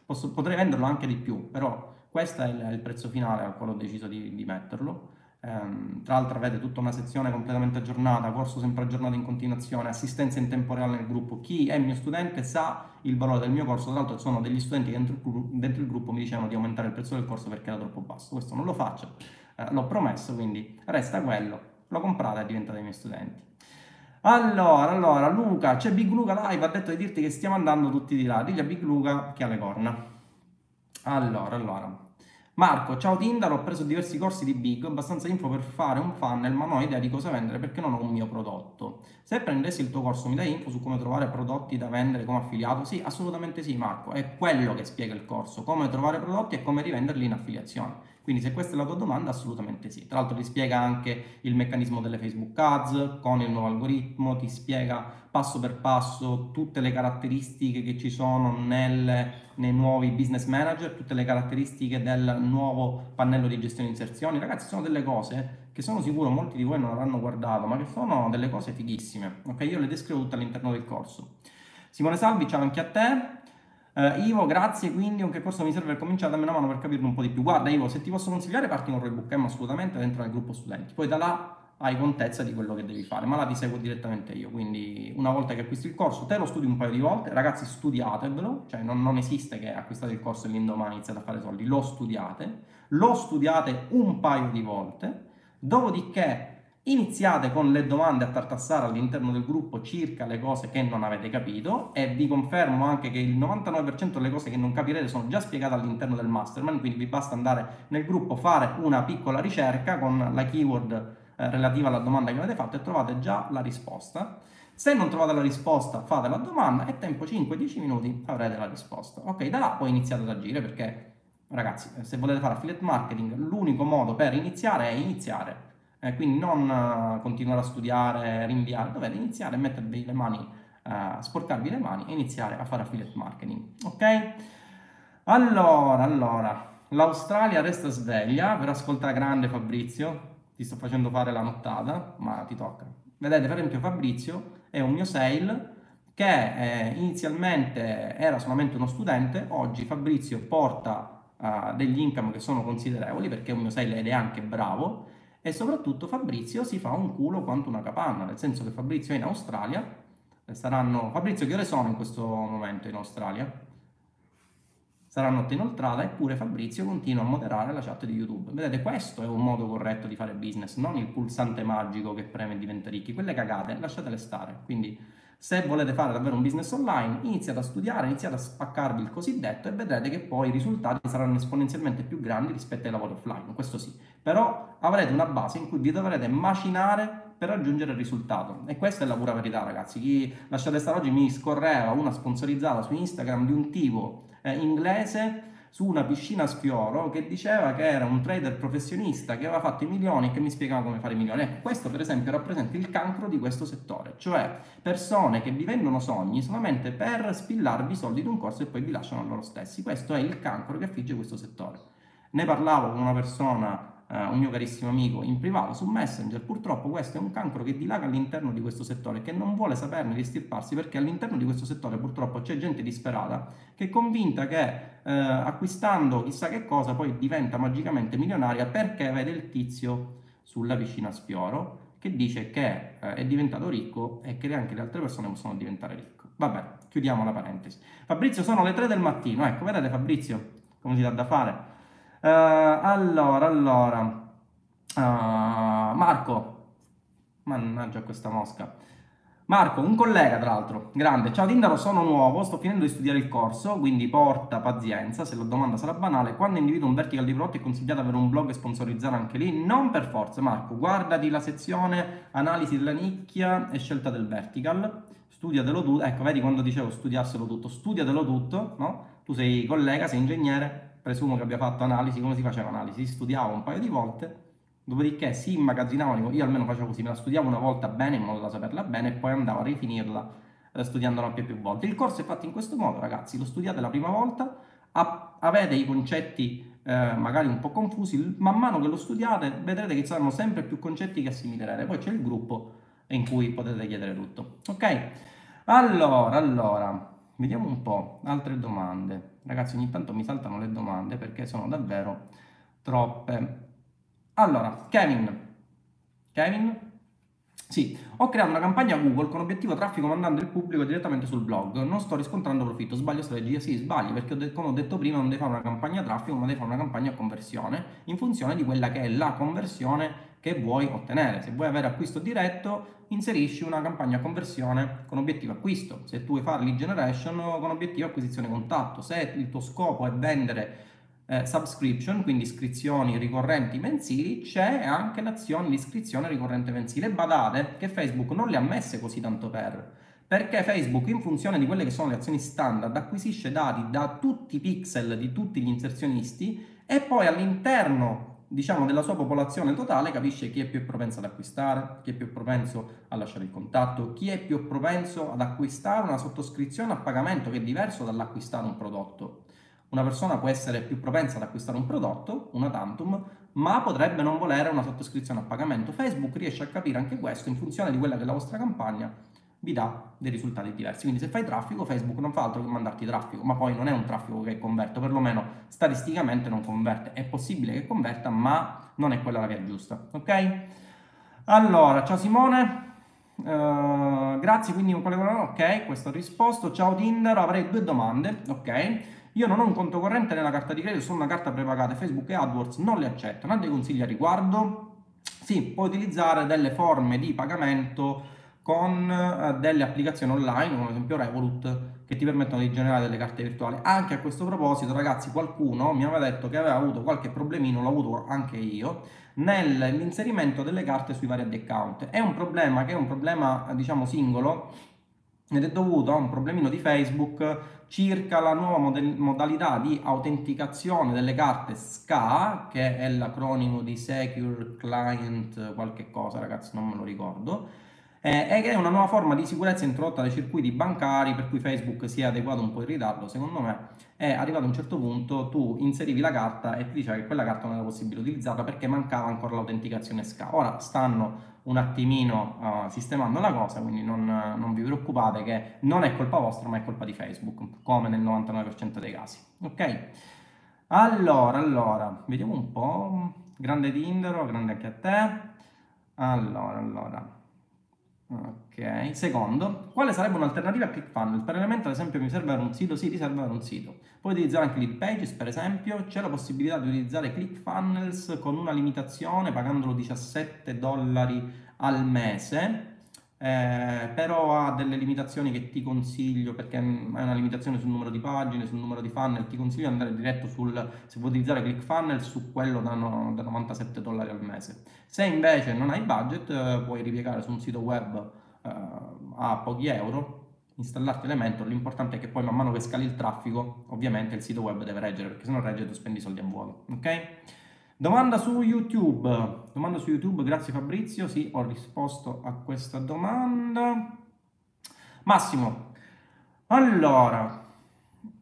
posso, potrei venderlo anche di più, però questo è il, il prezzo finale al quale ho deciso di, di metterlo. Um, tra l'altro avete tutta una sezione completamente aggiornata, corso sempre aggiornato in continuazione, assistenza in tempo reale nel gruppo. Chi è mio studente sa il valore del mio corso, tra l'altro sono degli studenti che dentro dentro il gruppo mi dicevano di aumentare il prezzo del corso perché era troppo basso. Questo non lo faccio, eh, l'ho promesso, quindi resta quello, lo comprate e diventate i miei studenti. Allora, allora, Luca, c'è Big Luca live, ha detto di dirti che stiamo andando tutti di là, digli a Big Luca che ha le corna. Allora, allora, Marco, ciao Tinder, ho preso diversi corsi di Big, abbastanza info per fare un funnel, ma non ho idea di cosa vendere perché non ho un mio prodotto. Se prendessi il tuo corso mi dai info su come trovare prodotti da vendere come affiliato? Sì, assolutamente sì Marco, è quello che spiega il corso, come trovare prodotti e come rivenderli in affiliazione. Quindi se questa è la tua domanda, assolutamente sì. Tra l'altro ti spiega anche il meccanismo delle Facebook Ads con il nuovo algoritmo, ti spiega passo per passo tutte le caratteristiche che ci sono nel, nei nuovi business manager, tutte le caratteristiche del nuovo pannello di gestione inserzioni. Ragazzi, sono delle cose che sono sicuro molti di voi non avranno guardato, ma che sono delle cose fighissime. Ok, io le descrivo tutte all'interno del corso. Simone Salvi, ciao anche a te. Uh, Ivo, grazie, quindi un che corso mi serve per cominciare a darmi una mano per capirlo un po' di più. Guarda Ivo, se ti posso consigliare parti con Roybook M assolutamente dentro nel gruppo studenti, poi da là hai contezza di quello che devi fare, ma là ti seguo direttamente io, quindi una volta che acquisti il corso te lo studi un paio di volte, ragazzi studiatevelo, cioè non, non esiste che acquistate il corso e l'indomani iniziate a fare soldi, lo studiate, lo studiate un paio di volte, dopodiché Iniziate con le domande a tartassare all'interno del gruppo circa le cose che non avete capito e vi confermo anche che il 99% delle cose che non capirete sono già spiegate all'interno del mastermind, quindi vi basta andare nel gruppo, fare una piccola ricerca con la keyword eh, relativa alla domanda che avete fatto e trovate già la risposta. Se non trovate la risposta, fate la domanda e tempo 5-10 minuti avrete la risposta. Ok, da là poi iniziate ad agire perché, ragazzi, se volete fare affiliate marketing, l'unico modo per iniziare è iniziare eh, quindi non uh, continuare a studiare, rinviare, dovete iniziare a mettervi le mani, uh, sporcarvi le mani e iniziare a fare affiliate marketing, ok? Allora, allora, l'Australia resta sveglia per ascoltare grande Fabrizio, ti sto facendo fare la nottata, ma ti tocca. Vedete, per esempio Fabrizio è un mio sale che eh, inizialmente era solamente uno studente, oggi Fabrizio porta uh, degli income che sono considerevoli perché è un mio sale ed è anche bravo e soprattutto Fabrizio si fa un culo quanto una capanna, nel senso che Fabrizio è in Australia, saranno... Fabrizio che ore sono in questo momento in Australia? Sarà notte inoltrata eppure Fabrizio continua a moderare la chat di YouTube. Vedete, questo è un modo corretto di fare business, non il pulsante magico che preme e diventa ricchi. Quelle cagate lasciatele stare. Quindi se volete fare davvero un business online, iniziate a studiare, iniziate a spaccarvi il cosiddetto e vedrete che poi i risultati saranno esponenzialmente più grandi rispetto ai lavori offline, questo sì. Però avrete una base in cui vi dovrete macinare per raggiungere il risultato. E questa è la pura verità, ragazzi. Chi lasciate stare oggi mi scorreva una sponsorizzata su Instagram di un tipo eh, inglese su una piscina a sfioro che diceva che era un trader professionista che aveva fatto i milioni e che mi spiegava come fare i milioni. Ecco, questo per esempio rappresenta il cancro di questo settore, cioè persone che vi vendono sogni solamente per spillarvi i soldi di un corso e poi vi lasciano a loro stessi. Questo è il cancro che affligge questo settore. Ne parlavo con una persona eh, un mio carissimo amico in privato su Messenger, purtroppo questo è un cancro che dilaga all'interno di questo settore, che non vuole saperne di estirparsi perché all'interno di questo settore purtroppo c'è gente disperata che è convinta che eh, acquistando chissà che cosa poi diventa magicamente milionaria perché vede il tizio sulla vicina Spioro che dice che eh, è diventato ricco e che anche le altre persone possono diventare ricche. Vabbè, chiudiamo la parentesi. Fabrizio, sono le 3 del mattino, ecco, vedete Fabrizio come si dà da fare? Uh, allora, allora, uh, Marco, mannaggia questa mosca. Marco, un collega tra l'altro, grande. Ciao Tindaro, sono nuovo, sto finendo di studiare il corso, quindi porta pazienza, se la domanda sarà banale. Quando individuo un vertical di prodotti è consigliato avere un blog e sponsorizzare anche lì? Non per forza, Marco. Guardati la sezione analisi della nicchia e scelta del vertical. Studiatelo tutto. Ecco, vedi quando dicevo studiarselo tutto. Studiatelo tutto, no? Tu sei collega, sei ingegnere, presumo che abbia fatto analisi, come si faceva analisi? Si studiava un paio di volte, dopodiché si immagazzinavano, io almeno facevo così, me la studiavo una volta bene in modo da saperla bene e poi andavo a rifinirla eh, studiandola più e più volte. Il corso è fatto in questo modo, ragazzi, lo studiate la prima volta, a- avete i concetti eh, magari un po' confusi, man mano che lo studiate vedrete che ci saranno sempre più concetti che assimilerete, poi c'è il gruppo in cui potete chiedere tutto. Ok? Allora, allora, vediamo un po' altre domande. Ragazzi, ogni tanto mi saltano le domande perché sono davvero troppe. Allora, Kevin. Kevin? Sì, ho creato una campagna Google con obiettivo traffico mandando il pubblico direttamente sul blog. Non sto riscontrando profitto. Sbaglio strategia? Sì, sbagli, perché come ho detto prima non devi fare una campagna traffico, ma devi fare una campagna conversione in funzione di quella che è la conversione che vuoi ottenere. Se vuoi avere acquisto diretto, inserisci una campagna conversione con obiettivo acquisto. Se tu vuoi fare lead generation con obiettivo acquisizione contatto. Se il tuo scopo è vendere eh, subscription, quindi iscrizioni ricorrenti mensili, c'è anche l'azione di iscrizione ricorrente mensile. Badate che Facebook non le ha messe così tanto per, perché Facebook in funzione di quelle che sono le azioni standard acquisisce dati da tutti i pixel di tutti gli inserzionisti e poi all'interno diciamo, della sua popolazione totale capisce chi è più propenso ad acquistare, chi è più propenso a lasciare il contatto, chi è più propenso ad acquistare una sottoscrizione a pagamento che è diverso dall'acquistare un prodotto. Una persona può essere più propensa ad acquistare un prodotto, una tantum, ma potrebbe non volere una sottoscrizione a pagamento. Facebook riesce a capire anche questo in funzione di quella che è la vostra campagna vi dà dei risultati diversi. Quindi se fai traffico, Facebook non fa altro che mandarti traffico, ma poi non è un traffico che converte, perlomeno statisticamente non converte. È possibile che converta, ma non è quella la via giusta. Ok? Allora, ciao Simone. Uh, grazie, quindi ok, questo ho risposto. Ciao Tinder, avrei due domande, ok? Io non ho un conto corrente nella carta di credito, sono una carta prepagata, Facebook e AdWords non le accettano. Ha dei consigli a riguardo? Sì, puoi utilizzare delle forme di pagamento con eh, delle applicazioni online, come ad esempio Revolut, che ti permettono di generare delle carte virtuali. Anche a questo proposito, ragazzi, qualcuno mi aveva detto che aveva avuto qualche problemino, l'ho avuto anche io, nell'inserimento delle carte sui vari account. È un problema che è un problema, diciamo, singolo, ed è dovuto a un problemino di Facebook circa la nuova modalità di autenticazione delle carte SCA, che è l'acronimo di Secure Client qualche cosa, ragazzi, non me lo ricordo eh, è una nuova forma di sicurezza introdotta dai circuiti bancari per cui Facebook si è adeguato un po' in ritardo. Secondo me è arrivato a un certo punto tu inserivi la carta e ti diceva che quella carta non era possibile utilizzarla perché mancava ancora l'autenticazione SCA ora stanno un attimino uh, sistemando la cosa quindi non, non, vi preoccupate che non è colpa vostra ma è colpa di Facebook come nel 99% dei casi. Ok? Allora allora vediamo un po' grande Tinder grande anche a te. Allora allora Ok, secondo, quale sarebbe un'alternativa a ClickFunnels? Per elemento, ad esempio, mi serve un sito, sì, ti serve un sito. Puoi utilizzare anche Lead Pages, per esempio, c'è la possibilità di utilizzare ClickFunnels con una limitazione, pagandolo 17 dollari al mese, eh, però ha delle limitazioni che ti consiglio perché hai una limitazione sul numero di pagine, sul numero di funnel, ti consiglio di andare diretto sul, se vuoi utilizzare ClickFunnels, su quello da, no, da 97 dollari al mese. Se invece non hai budget eh, puoi ripiegare su un sito web eh, a pochi euro, installarti Elementor, l'importante è che poi man mano che scali il traffico, ovviamente il sito web deve reggere, perché se non regge tu spendi soldi a vuoto, ok? Domanda su YouTube. Domanda su YouTube, grazie Fabrizio. Sì, ho risposto a questa domanda. Massimo. Allora,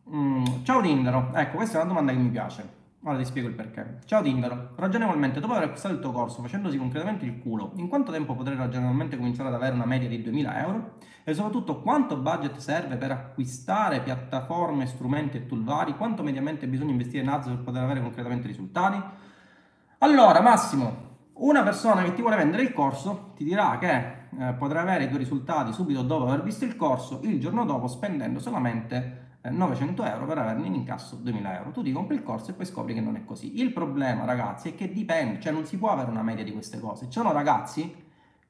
mm, ciao Tindaro. Ecco, questa è una domanda che mi piace. Ora ti spiego il perché. Ciao Tindaro. Ragionevolmente, dopo aver acquistato il tuo corso facendosi concretamente il culo, in quanto tempo potrei ragionevolmente cominciare ad avere una media di 2000 euro? E soprattutto, quanto budget serve per acquistare piattaforme, strumenti e tool vari? Quanto mediamente bisogna investire in ads per poter avere concretamente risultati? Allora, Massimo, una persona che ti vuole vendere il corso ti dirà che eh, potrai avere i tuoi risultati subito dopo aver visto il corso, il giorno dopo spendendo solamente 900 euro per averne in incasso 2000 euro. Tu ti compri il corso e poi scopri che non è così. Il problema, ragazzi, è che dipende, cioè non si può avere una media di queste cose. Ci sono ragazzi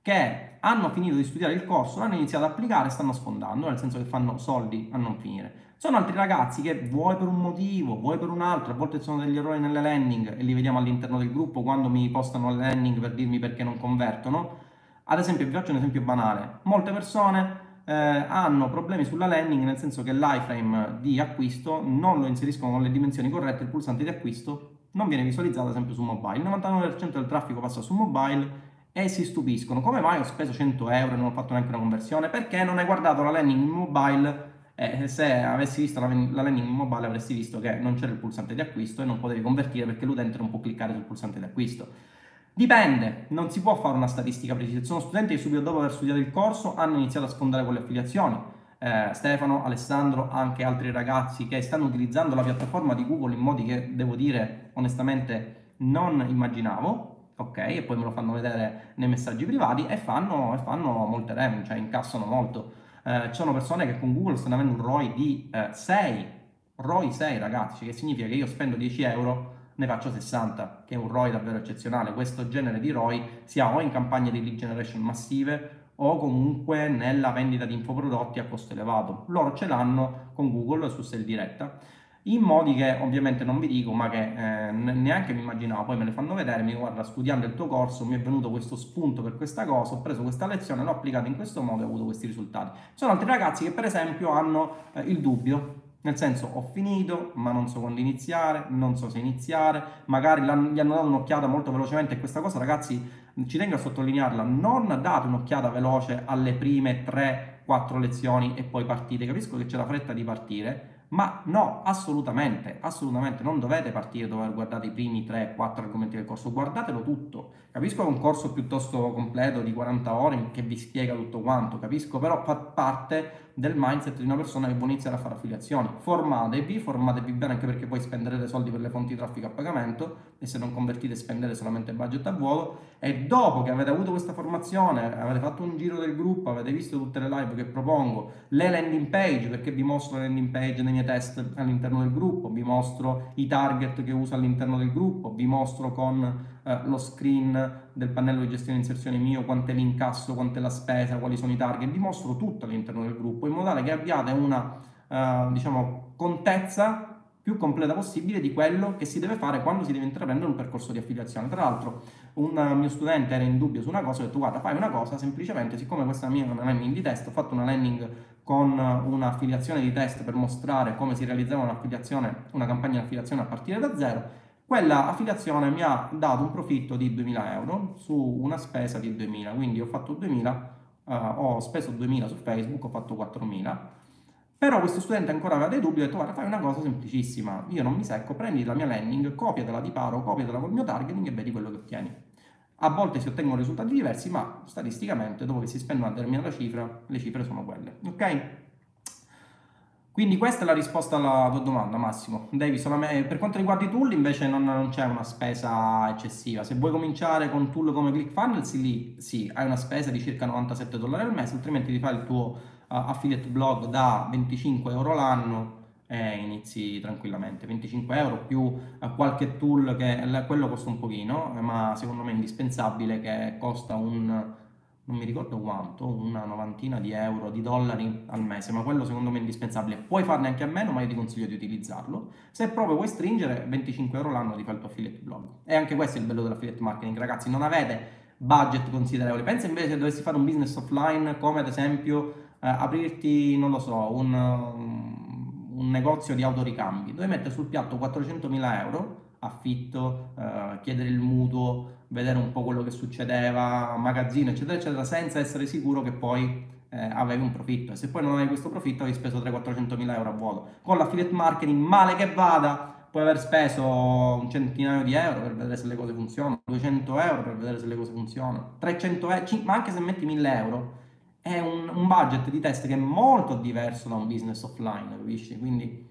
che hanno finito di studiare il corso, hanno iniziato ad applicare e stanno sfondando, nel senso che fanno soldi a non finire. Sono altri ragazzi che vuoi per un motivo, vuoi per un altro, a volte sono degli errori nelle landing e li vediamo all'interno del gruppo quando mi postano le landing per dirmi perché non convertono. Ad esempio, vi faccio un esempio banale. Molte persone eh, hanno problemi sulla landing nel senso che l'iframe di acquisto non lo inseriscono con le dimensioni corrette, il pulsante di acquisto non viene visualizzato ad esempio su mobile. Il 99% del traffico passa su mobile e si stupiscono. Come mai ho speso 100 euro e non ho fatto neanche una conversione? Perché non hai guardato la landing in mobile eh, se avessi visto la, la landing mobile avresti visto che non c'era il pulsante di acquisto e non potevi convertire perché l'utente non può cliccare sul pulsante di acquisto. Dipende, non si può fare una statistica precisa. Ci sono studenti che subito dopo aver studiato il corso hanno iniziato a sfondare con le affiliazioni. Eh, Stefano, Alessandro, anche altri ragazzi che stanno utilizzando la piattaforma di Google in modi che devo dire onestamente non immaginavo. Ok, e poi me lo fanno vedere nei messaggi privati e fanno, e fanno molte revenue, cioè incassano molto eh, ci sono persone che con Google stanno avendo un ROI di eh, 6, ROI 6 ragazzi, che significa che io spendo 10 euro, ne faccio 60, che è un ROI davvero eccezionale. Questo genere di ROI si ha o in campagne di lead generation massive o comunque nella vendita di infoprodotti a costo elevato. Loro ce l'hanno con Google su Sell Diretta. in modi che ovviamente non vi dico, ma che eh, neanche mi immaginavo, poi me le fanno vedere, mi guarda, studiando il tuo corso mi è venuto questo spunto per questa cosa, ho preso questa lezione, l'ho applicata in questo modo e ho avuto questi risultati. Sono altri ragazzi che per esempio hanno eh, il dubbio, nel senso ho finito, ma non so quando iniziare, non so se iniziare, magari gli hanno dato un'occhiata molto velocemente. E questa cosa ragazzi ci tengo a sottolinearla, non date un'occhiata veloce alle prime 3-4 lezioni e poi partite, capisco che c'è la fretta di partire, ma no, assolutamente, assolutamente, non dovete partire dove guardate i primi 3-4 argomenti del corso, guardatelo tutto. Capisco che è un corso piuttosto completo di 40 ore che vi spiega tutto quanto, capisco, però fa parte del mindset di una persona che vuole iniziare a fare affiliazioni. Formatevi, formatevi bene anche perché poi spenderete soldi per le fonti di traffico a pagamento e se non convertite spendete solamente budget a vuoto e dopo che avete avuto questa formazione, avete fatto un giro del gruppo, avete visto tutte le live che propongo, le landing page perché vi mostro le landing page nei miei test all'interno del gruppo, vi mostro i target che uso all'interno del gruppo, vi mostro con eh, lo screen del pannello di gestione e inserzione mio, quanto è l'incasso, quanto è la spesa, quali sono i target, vi mostro tutto all'interno del gruppo in modo tale che abbiate una uh, diciamo, contezza più completa possibile di quello che si deve fare quando si deve intraprendere un percorso di affiliazione. Tra l'altro, un mio studente era in dubbio su una cosa, ho detto guarda, fai una cosa, semplicemente, siccome questa mia è una landing di test, ho fatto una landing con un'affiliazione di test per mostrare come si realizzava un'affiliazione, una campagna di affiliazione a partire da zero, quella affiliazione mi ha dato un profitto di 2000 euro su una spesa di 2000, quindi ho fatto 2000, uh, eh, ho speso 2000 su Facebook, ho fatto 4000, però questo studente ancora aveva dei dubbi, ho detto guarda fai una cosa semplicissima, io non mi secco, prendi la mia landing, copiatela di paro, copiatela col mio targeting e vedi quello che ottieni. A volte si ottengono risultati diversi, ma statisticamente dopo che si spende una determinata cifra, le cifre sono quelle, ok? Quindi questa è la risposta alla tua domanda, Massimo. Devi solamente... Per quanto riguarda i tool, invece non, non, c'è una spesa eccessiva. Se vuoi cominciare con tool come ClickFunnels, lì sì, hai una spesa di circa 97 dollari al mese, altrimenti ti fai il tuo uh, affiliate blog da 25 euro l'anno e inizi tranquillamente. 25 euro più uh, qualche tool che quello costa un pochino, ma secondo me è indispensabile che costa un non mi ricordo quanto, una novantina di euro, di dollari al mese, ma quello secondo me è indispensabile. Puoi farne anche a meno, ma io ti consiglio di utilizzarlo. Se proprio vuoi stringere, 25 euro l'anno ti fa il tuo affiliate blog. E anche questo è il bello dell'affiliate marketing, ragazzi, non avete budget considerevoli. Pensa invece se dovessi fare un business offline, come ad esempio eh, aprirti, non lo so, un, un negozio di autoricambi, dove mettere sul piatto 400.000 euro affitto, eh, chiedere il mutuo, vedere un po' quello che succedeva, magazzino, eccetera, eccetera, senza essere sicuro che poi eh, avevi un profitto. E se poi non avevi questo profitto, avevi speso 300-400 mila euro a vuoto. Con l'affiliate marketing, male che vada, puoi aver speso un centinaio di euro per vedere se le cose funzionano, 200 euro per vedere se le cose funzionano, 300 euro, ma anche se metti 1000 euro, è un, un budget di test che è molto diverso da un business offline, capisci? Quindi,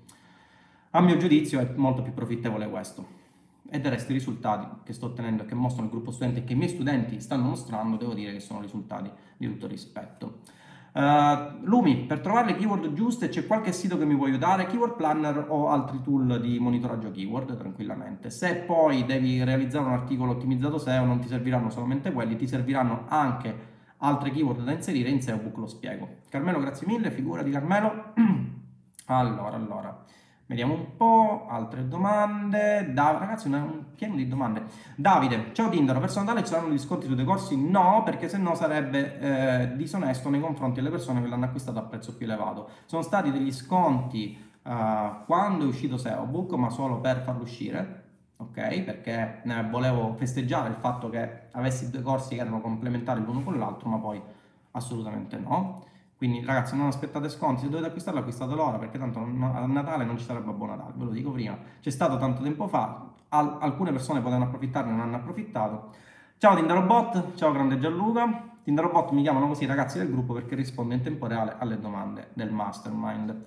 a mio giudizio, è molto più profittevole questo e del resto i risultati che sto ottenendo e che mostrano il gruppo studente e che i miei studenti stanno mostrando, devo dire che sono risultati di tutto rispetto. Uh, Lumi, per trovare le keyword giuste c'è qualche sito che mi può aiutare? Keyword Planner o altri tool di monitoraggio keyword tranquillamente. Se poi devi realizzare un articolo ottimizzato SEO non ti serviranno solamente quelli, ti serviranno anche altre keyword da inserire in SEO Book lo spiego. Carmelo, grazie mille, figura di Carmelo. [clears throat] allora, allora. Vediamo un po', altre domande. Da, ragazzi, un pieno di domande. Davide, ciao Tindaro, personale ci saranno gli sconti sui dei corsi? No, perché se no sarebbe eh, disonesto nei confronti delle persone che l'hanno acquistato a prezzo più elevato. Sono stati degli sconti uh, quando è uscito SEObook, ma solo per farlo uscire, ok? Perché eh, volevo festeggiare il fatto che avessi due corsi che erano complementari l'uno con l'altro, ma poi assolutamente no. Quindi ragazzi non aspettate sconti, se dovete acquistarlo acquistatelo ora perché tanto a Natale non ci sarà Babbo Natale, ve lo dico prima. C'è stato tanto tempo fa, al- alcune persone potevano approfittarne, non hanno approfittato. Ciao Tindarobot, ciao grande Gianluca. Tindarobot mi chiamano così ragazzi del gruppo perché risponde in tempo reale alle domande del mastermind.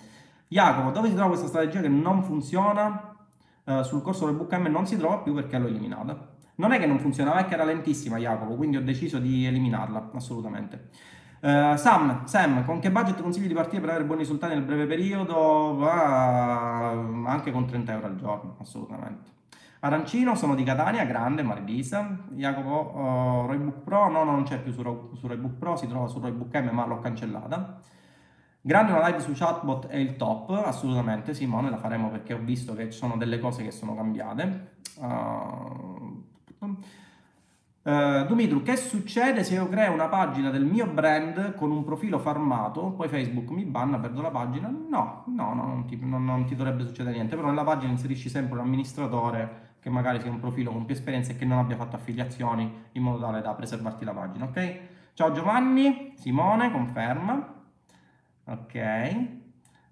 Jacopo, dove si trova questa strategia che non funziona? Uh, sul corso del BookM non si trova più perché l'ho eliminata. Non è che non funzionava, è che era lentissima Jacopo, quindi ho deciso di eliminarla, assolutamente. Uh, Sam, Sam, con che budget consigli di partire per avere buoni risultati nel breve periodo? Va anche con 30 euro al giorno, assolutamente. Arancino, sono di Catania, grande, Marilisa. Jacopo, uh, Roybook Pro, no, non c'è più su, su Roybook Pro, si trova su Roybook M, ma l'ho cancellata. Grande una live su chatbot è il top, assolutamente Simone, la faremo perché ho visto che ci sono delle cose che sono cambiate. Uh, uh, Dumitru, che succede se io creo una pagina del mio brand con un profilo farmato, poi Facebook mi banna, perdo la pagina? No, no, no non, ti, non, non ti dovrebbe succedere niente, però nella pagina inserisci sempre un amministratore che magari sia un profilo con più esperienza e che non abbia fatto affiliazioni in modo tale da preservarti la pagina, ok? Ciao Giovanni, Simone, conferma. Ok.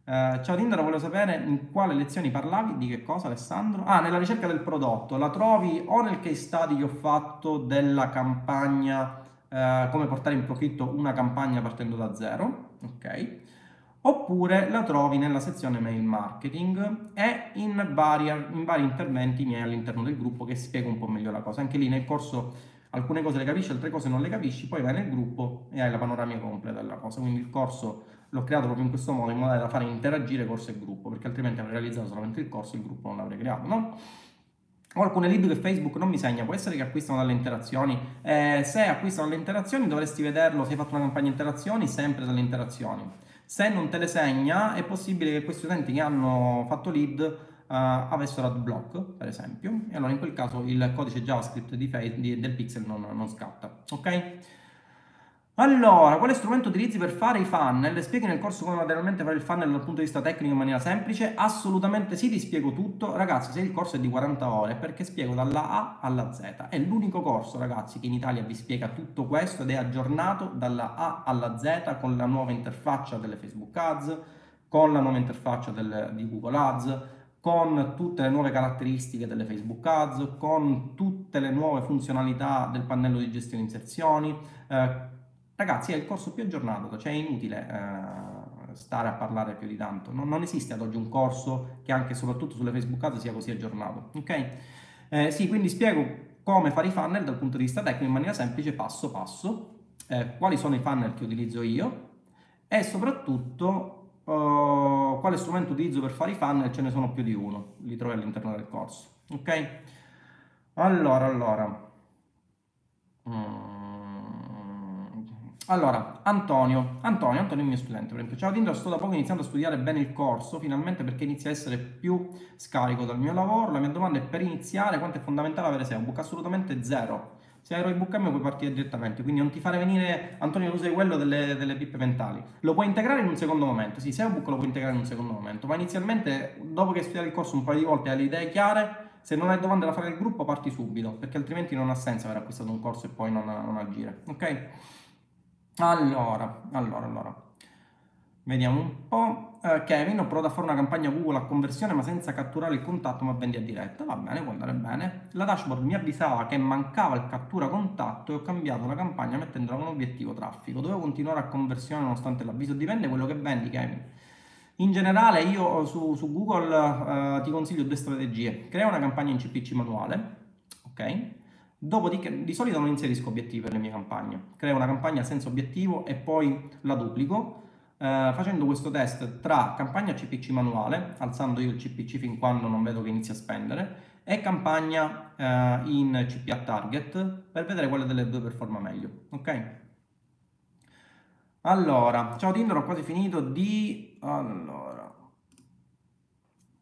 Uh, ciao Tinder, volevo sapere in quale lezioni parlavi, di che cosa Alessandro? Ah, nella ricerca del prodotto, la trovi o nel case study che ho fatto della campagna, uh, come portare in profitto una campagna partendo da zero, ok? Oppure la trovi nella sezione mail marketing e in, varia, in vari interventi miei all'interno del gruppo che spiego un po' meglio la cosa. Anche lì nel corso alcune cose le capisci, altre cose non le capisci, poi vai nel gruppo e hai la panoramica completa della cosa. Quindi il corso l'ho creato proprio in questo modo, in modo da fare interagire corso e gruppo, perché altrimenti avrei realizzato solamente il corso e il gruppo non l'avrei creato, no? Ho alcune lead che Facebook non mi segna, può essere che acquistano dalle interazioni. Eh, se acquistano dalle interazioni dovresti vederlo se hai fatto una campagna interazioni, sempre dalle interazioni. Se non te le segna, è possibile che questi utenti che hanno fatto lead uh, avessero adblock, per esempio, e allora in quel caso il codice JavaScript di, di, del pixel non, non scatta. Ok? Allora, quale strumento utilizzi per fare i funnel? Spieghi nel corso come materialmente fare il funnel dal punto di vista tecnico in maniera semplice? Assolutamente sì, ti spiego tutto. Ragazzi, se il corso è di 40 ore, perché spiego dalla A alla Z. È l'unico corso, ragazzi, che in Italia vi spiega tutto questo ed è aggiornato dalla A alla Z con la nuova interfaccia delle Facebook Ads, con la nuova interfaccia del, di Google Ads, con tutte le nuove caratteristiche delle Facebook Ads, con tutte le nuove funzionalità del pannello di gestione inserzioni. Eh, Ragazzi, è il corso più aggiornato, cioè è inutile eh, stare a parlare più di tanto. Non, non, esiste ad oggi un corso che anche soprattutto sulle Facebook Ads sia così aggiornato. Ok? Eh, sì, quindi spiego come fare i funnel dal punto di vista tecnico in maniera semplice, passo passo, eh, quali sono i funnel che utilizzo io e soprattutto uh, quale strumento utilizzo per fare i funnel, ce ne sono più di uno, li trovi all'interno del corso. Ok? Allora, allora. Mm. Allora, Antonio, Antonio, Antonio è il mio studente, per esempio. Ciao Tinder, sto da poco iniziando a studiare bene il corso, finalmente perché inizia a essere più scarico dal mio lavoro. La mia domanda è per iniziare quanto è fondamentale avere SEObook? Assolutamente zero. Se hai Roybook M puoi partire direttamente, quindi non ti fare venire, Antonio, usa quello delle, delle pippe mentali. Lo puoi integrare in un secondo momento, sì, SEObook lo puoi integrare in un secondo momento, ma inizialmente, dopo che hai studiato il corso un paio di volte e hai le idee chiare, se non hai domande da fare nel gruppo parti subito, perché altrimenti non ha senso aver acquistato un corso e poi non, non agire, ok? Allora, allora, allora. Vediamo un po'. Uh, Kevin, ho provato a fare una campagna Google a conversione ma senza catturare il contatto ma vendi a diretta. Va bene, può andare bene. La dashboard mi avvisava che mancava il cattura contatto e ho cambiato la campagna mettendola come obiettivo traffico. Dovevo continuare a conversione nonostante l'avviso. Dipende quello che vendi, Kevin. In generale io su, su Google uh, ti consiglio due strategie. Crea una campagna in CPC manuale, ok? Dopodiché, di solito non inserisco obiettivi per le mie campagne, creo una campagna senza obiettivo e poi la duplico. Eh, facendo questo test tra campagna CPC manuale, alzando io il CPC fin quando non vedo che inizia a spendere, e campagna eh, in CPA target per vedere quale delle due performa meglio. Ok? Allora, ciao Tinder, ho quasi finito di... Allora,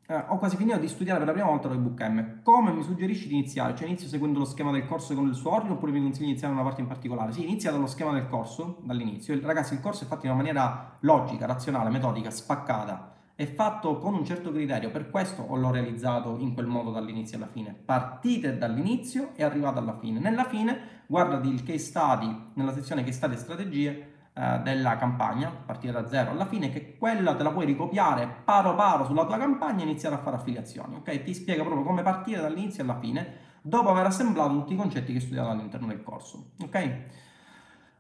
eh, ho quasi finito di studiare per la prima volta l'ebook M. Come mi suggerisci di iniziare? Cioè inizio seguendo lo schema del corso con il suo ordine oppure mi consigli di iniziare una parte in particolare? Sì, inizia dallo schema del corso, dall'inizio. Ragazzi, il corso è fatto in una maniera logica, razionale, metodica, spaccata. È fatto con un certo criterio, per questo l'ho realizzato in quel modo dall'inizio alla fine. Partite dall'inizio e arrivate alla fine. Nella fine, guardati il case study, nella sezione case study e strategie, eh, della campagna, partire da zero alla fine, che quella te la puoi ricopiare paro paro sulla tua campagna e iniziare a fare affiliazioni, ok? Ti spiega proprio come partire dall'inizio alla fine, dopo aver assemblato tutti i concetti che hai studiato all'interno del corso, ok?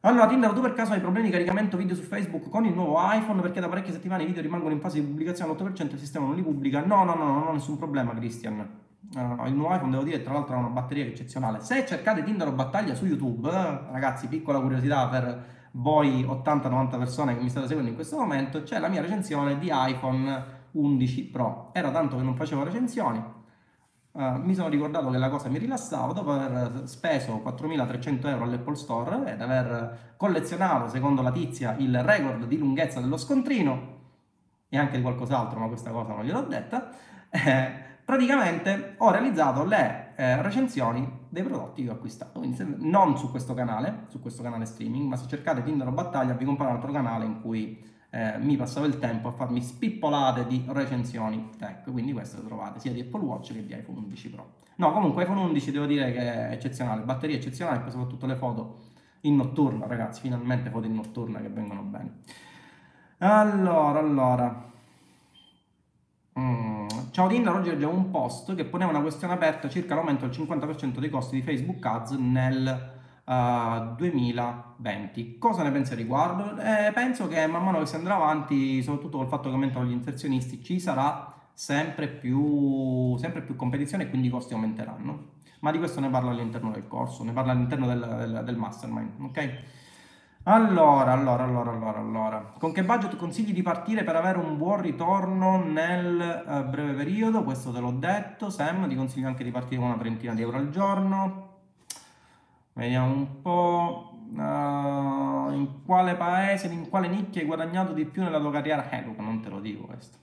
Allora, Tinder, tu per caso hai problemi di caricamento video su Facebook con il nuovo iPhone? Perché da parecchie settimane i video rimangono in fase di pubblicazione all'8% il sistema non li pubblica? No, no, no, non ho nessun problema, Christian. Uh, il nuovo iPhone, devo dire, tra l'altro ha una batteria eccezionale. Se cercate Tinder o battaglia su YouTube, ragazzi, piccola curiosità per voi 80-90 persone che mi state seguendo in questo momento, c'è la mia recensione di iPhone 11 Pro. Era tanto che non facevo recensioni, Uh, mi sono ricordato che la cosa mi rilassava dopo aver speso 4.300 euro all'Apple Store ed aver collezionato, secondo la tizia, il record di lunghezza dello scontrino e anche di qualcos'altro, ma questa cosa non gliel'ho detta. Eh, praticamente ho realizzato le eh, recensioni dei prodotti che ho acquistato. Quindi se, non su questo canale, su questo canale streaming, ma se cercate Tinder o Battaglia vi compare un altro canale in cui eh, mi passavo il tempo a farmi spippolate di recensioni tech, quindi queste le trovate sia di Apple Watch che di iPhone 11 Pro. No, comunque iPhone 11 devo dire che è eccezionale, batteria eccezionale, poi soprattutto le foto in notturna, ragazzi, finalmente foto in notturna che vengono bene. Allora, allora, Mm. Ciao Tinder, oggi leggevo un post che poneva una questione aperta circa l'aumento del 50% dei costi di Facebook Ads nel uh, eh, 2020. Cosa ne pensi a riguardo? Eh, penso che man mano che si andrà avanti, soprattutto col fatto che aumentano gli inserzionisti, ci sarà sempre più, sempre più competizione e quindi i costi aumenteranno. Ma di questo ne parlo all'interno del corso, ne parlo all'interno del, del, del mastermind, ok? Allora, allora, allora, allora, allora. Con che budget consigli di partire per avere un buon ritorno nel uh, breve periodo? Questo te l'ho detto. Sam, ti consiglio anche di partire con una trentina di euro al giorno. Vediamo un po'. Uh, in quale paese, in quale nicchia hai guadagnato di più nella tua carriera? Eh, Luca, non te lo dico questo.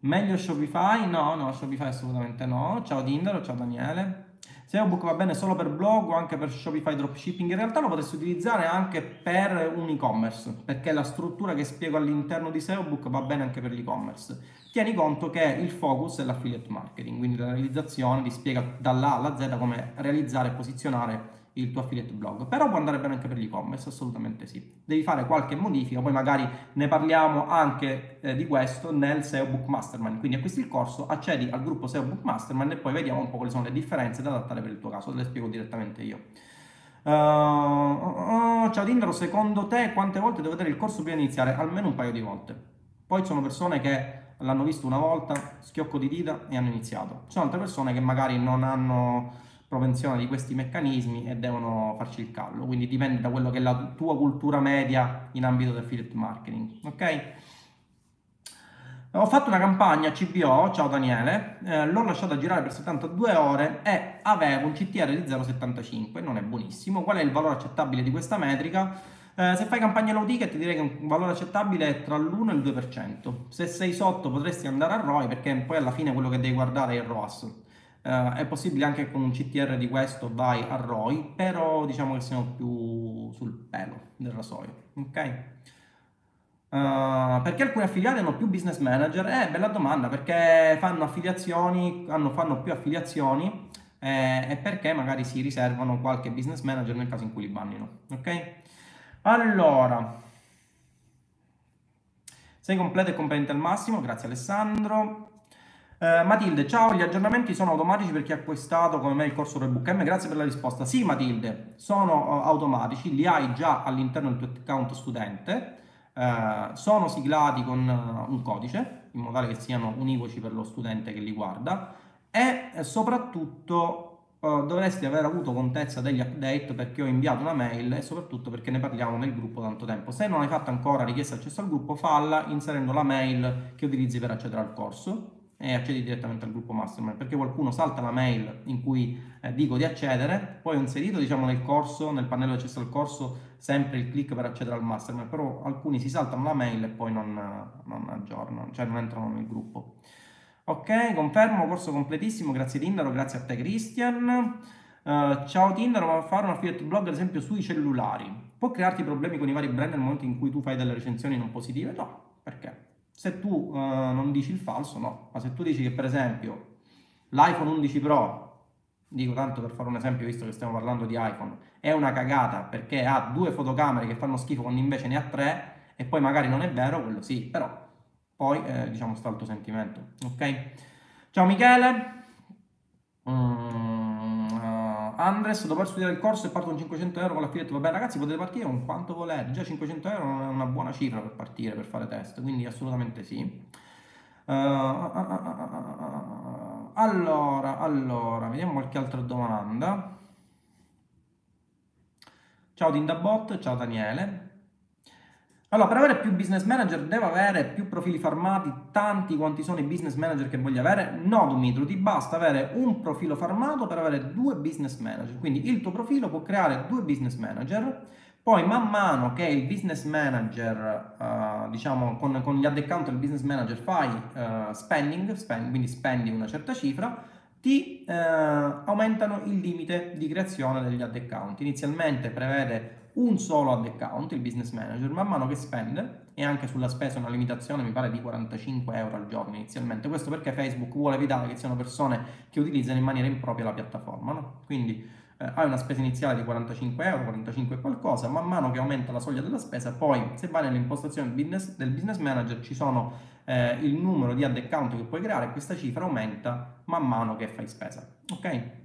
Meglio Shopify? No, no, Shopify assolutamente no. Ciao Tinder, ciao Daniele. Se ebook va bene solo per blog o anche per Shopify dropshipping, in realtà lo potresti utilizzare anche per un e-commerce, perché la struttura che spiego all'interno di SEObook va bene anche per l'e-commerce. Tieni conto che il focus è l'affiliate marketing, quindi la realizzazione ti spiega dall'A alla Z come realizzare e posizionare il tuo affiliate blog, però può andare bene anche per l'e-commerce, assolutamente sì. Devi fare qualche modifica, poi magari ne parliamo anche eh, di questo nel SEO Book Mastermind, quindi acquisti il corso, accedi al gruppo SEO Book Mastermind e poi vediamo un po' quali sono le differenze da adattare per il tuo caso, te le spiego direttamente io. Uh, uh, ciao Tindaro, secondo te quante volte devo vedere il corso prima di iniziare? Almeno un paio di volte. Poi ci sono persone che l'hanno visto una volta, schiocco di dita e hanno iniziato. Ci sono altre persone che magari non hanno propensione di questi meccanismi e devono farci il callo. Quindi dipende da quello che è la tua cultura media in ambito del affiliate marketing. Ok? Ho fatto una campagna CBO, ciao Daniele, eh, l'ho lasciata girare per 72 ore e avevo un CTR di 0,75, non è buonissimo. Qual è il valore accettabile di questa metrica? Eh, se fai campagna low ticket direi che un valore accettabile è tra l'1 e il 2%. Se sei sotto potresti andare a ROI perché poi alla fine quello che devi guardare è il ROAS. Uh, è possibile anche con un CTR di questo vai a ROI, però diciamo che siamo più sul pelo del rasoio, ok? Uh, perché alcuni affiliati hanno più business manager? Eh, bella domanda, perché fanno affiliazioni, hanno, fanno più affiliazioni eh, e perché magari si riservano qualche business manager nel caso in cui li bannino, ok? Allora, sei completo e competente al massimo, grazie Alessandro. Eh, Matilde, ciao, gli aggiornamenti sono automatici per chi ha acquistato come me il corso Rebook M? Grazie per la risposta. Sì, Matilde, sono uh, automatici, li hai già all'interno del tuo account studente, uh, sono siglati con uh, un codice, in modo tale che siano univoci per lo studente che li guarda e soprattutto dovresti aver avuto contezza degli update perché ho inviato una mail e soprattutto perché ne parliamo nel gruppo tanto tempo. Se non hai fatto ancora richiesta di accesso al gruppo, falla inserendo la mail che utilizzi per accedere al corso e accedi direttamente al gruppo mastermind perché qualcuno salta la mail in cui eh, dico di accedere poi ho inserito diciamo nel corso nel pannello di accesso al corso sempre il click per accedere al mastermind però alcuni si saltano la mail e poi non, non aggiornano cioè non entrano nel gruppo. Ok confermo corso completissimo grazie Tindaro grazie a te Christian. Uh, ciao Tindaro ma fare un affiliate blog ad esempio sui cellulari può crearti problemi con i vari brand nel momento in cui tu fai delle recensioni non positive? No perché se tu uh, non dici il falso, no. Ma se tu dici che per esempio l'iPhone 11 Pro, dico tanto per fare un esempio visto che stiamo parlando di iPhone, è una cagata perché ha due fotocamere che fanno schifo quando invece ne ha tre e poi magari non è vero, quello sì, però poi eh, diciamo sta il tuo sentimento, ok? Ciao Michele. Mm. Andres, dopo aver studiato il corso e parto con 500 euro con l'affiliate, va ragazzi potete partire con quanto volete, già 500 euro è una buona cifra per partire, per fare test, quindi assolutamente sì. Uh, allora, allora, vediamo qualche altra domanda. Ciao Dindabot, ciao Daniele. Allora, per avere più business manager devo avere più profili farmati, tanti quanti sono i business manager che voglio avere? No, Dumitru, ti basta avere un profilo farmato per avere due business manager. Quindi il tuo profilo può creare due business manager, poi man mano che il business manager, uh, diciamo, con, con, gli account del business manager fai uh, spending, spend, quindi spendi una certa cifra, ti uh, aumentano il limite di creazione degli ad account. Inizialmente prevede un solo ad account, il business manager, man mano che spende, e anche sulla spesa una limitazione mi pare di 45 euro al giorno inizialmente, questo perché Facebook vuole evitare che siano persone che utilizzano in maniera impropria la piattaforma, no? Quindi eh, hai una spesa iniziale di 45 euro, 45 qualcosa, man mano che aumenta la soglia della spesa, poi se vai nell'impostazione business, del business manager ci sono eh, il numero di ad account che puoi creare questa cifra aumenta man mano che fai spesa, ok?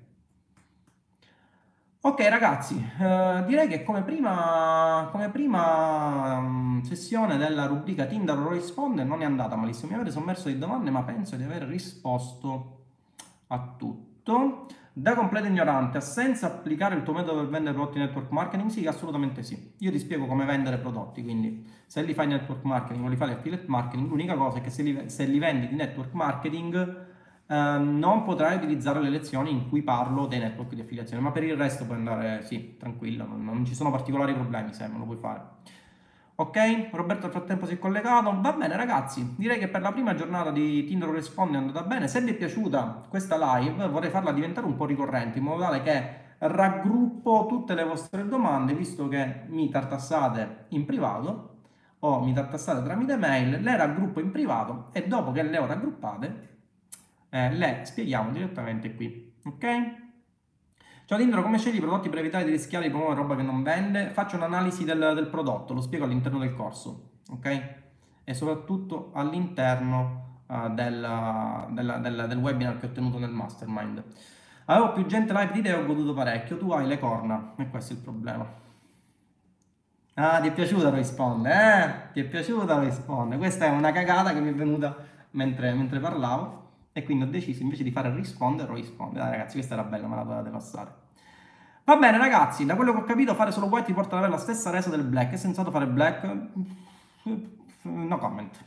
Ok ragazzi, eh, direi che come prima, come prima um, sessione della rubrica Tinder risponde non è andata malissimo, mi avete sommerso di domande ma penso di aver risposto a tutto. Da completo ignorante, ha applicare il tuo metodo per vendere prodotti network marketing? Sì, assolutamente sì. Io ti spiego come vendere prodotti, quindi se li fai network marketing o li fai affiliate marketing, l'unica cosa è che se li, se li vendi di network marketing Ehm, non potrai utilizzare le lezioni in cui parlo dei network di affiliazione, ma per il resto puoi andare, sì, tranquillo, non, non ci sono particolari problemi se non lo puoi fare. Ok, Roberto nel frattempo si è collegato. Va bene ragazzi, direi che per la prima giornata di Tinder Risponde è andata bene. Se vi è piaciuta questa live vorrei farla diventare un po' ricorrente in modo tale che raggruppo tutte le vostre domande, visto che mi tartassate in privato o mi tartassate tramite mail, le raggruppo in privato e dopo che le ho raggruppate eh, le spieghiamo direttamente qui, ok? Ciao Tindro, come scegli i prodotti per evitare di rischiare di promuovere roba che non vende? Faccio un'analisi del, del prodotto, lo spiego all'interno del corso, ok? E soprattutto all'interno uh, del, del, del, del, webinar che ho tenuto nel mastermind. Avevo più gente live di te e ho goduto parecchio, tu hai le corna e questo è il problema. Ah, ti è piaciuta risponde, eh? Ti è piaciuta risponde. Questa è una cagata che mi è venuta mentre, mentre parlavo e quindi ho deciso invece di fare rispondere o rispondere. Dai ragazzi, questa era bella, me la dovete passare. Va bene ragazzi, da quello che ho capito fare solo white ti porta ad avere la stessa resa del black. È sensato fare black? No comment.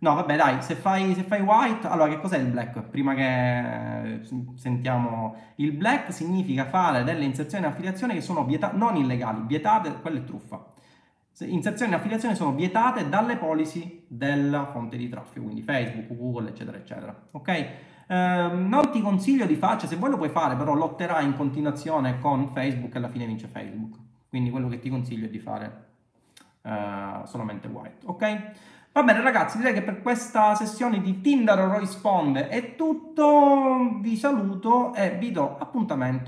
No, vabbè, dai, se fai, se fai, white, allora che cos'è il black? Prima che sentiamo il black significa fare delle inserzioni e affiliazioni che sono vietate, non illegali, vietate, quella è truffa inserzioni e affiliazioni sono vietate dalle policy della fonte di traffico, quindi Facebook, Google, eccetera, eccetera. Ok? Eh, non ti consiglio di fare, cioè se vuoi lo puoi fare, però lotterai in continuazione con Facebook e alla fine vince Facebook. Quindi quello che ti consiglio è di fare eh, solamente white. Ok? Va bene ragazzi, direi che per questa sessione di Tinder risponde è tutto, vi saluto e vi do appuntamento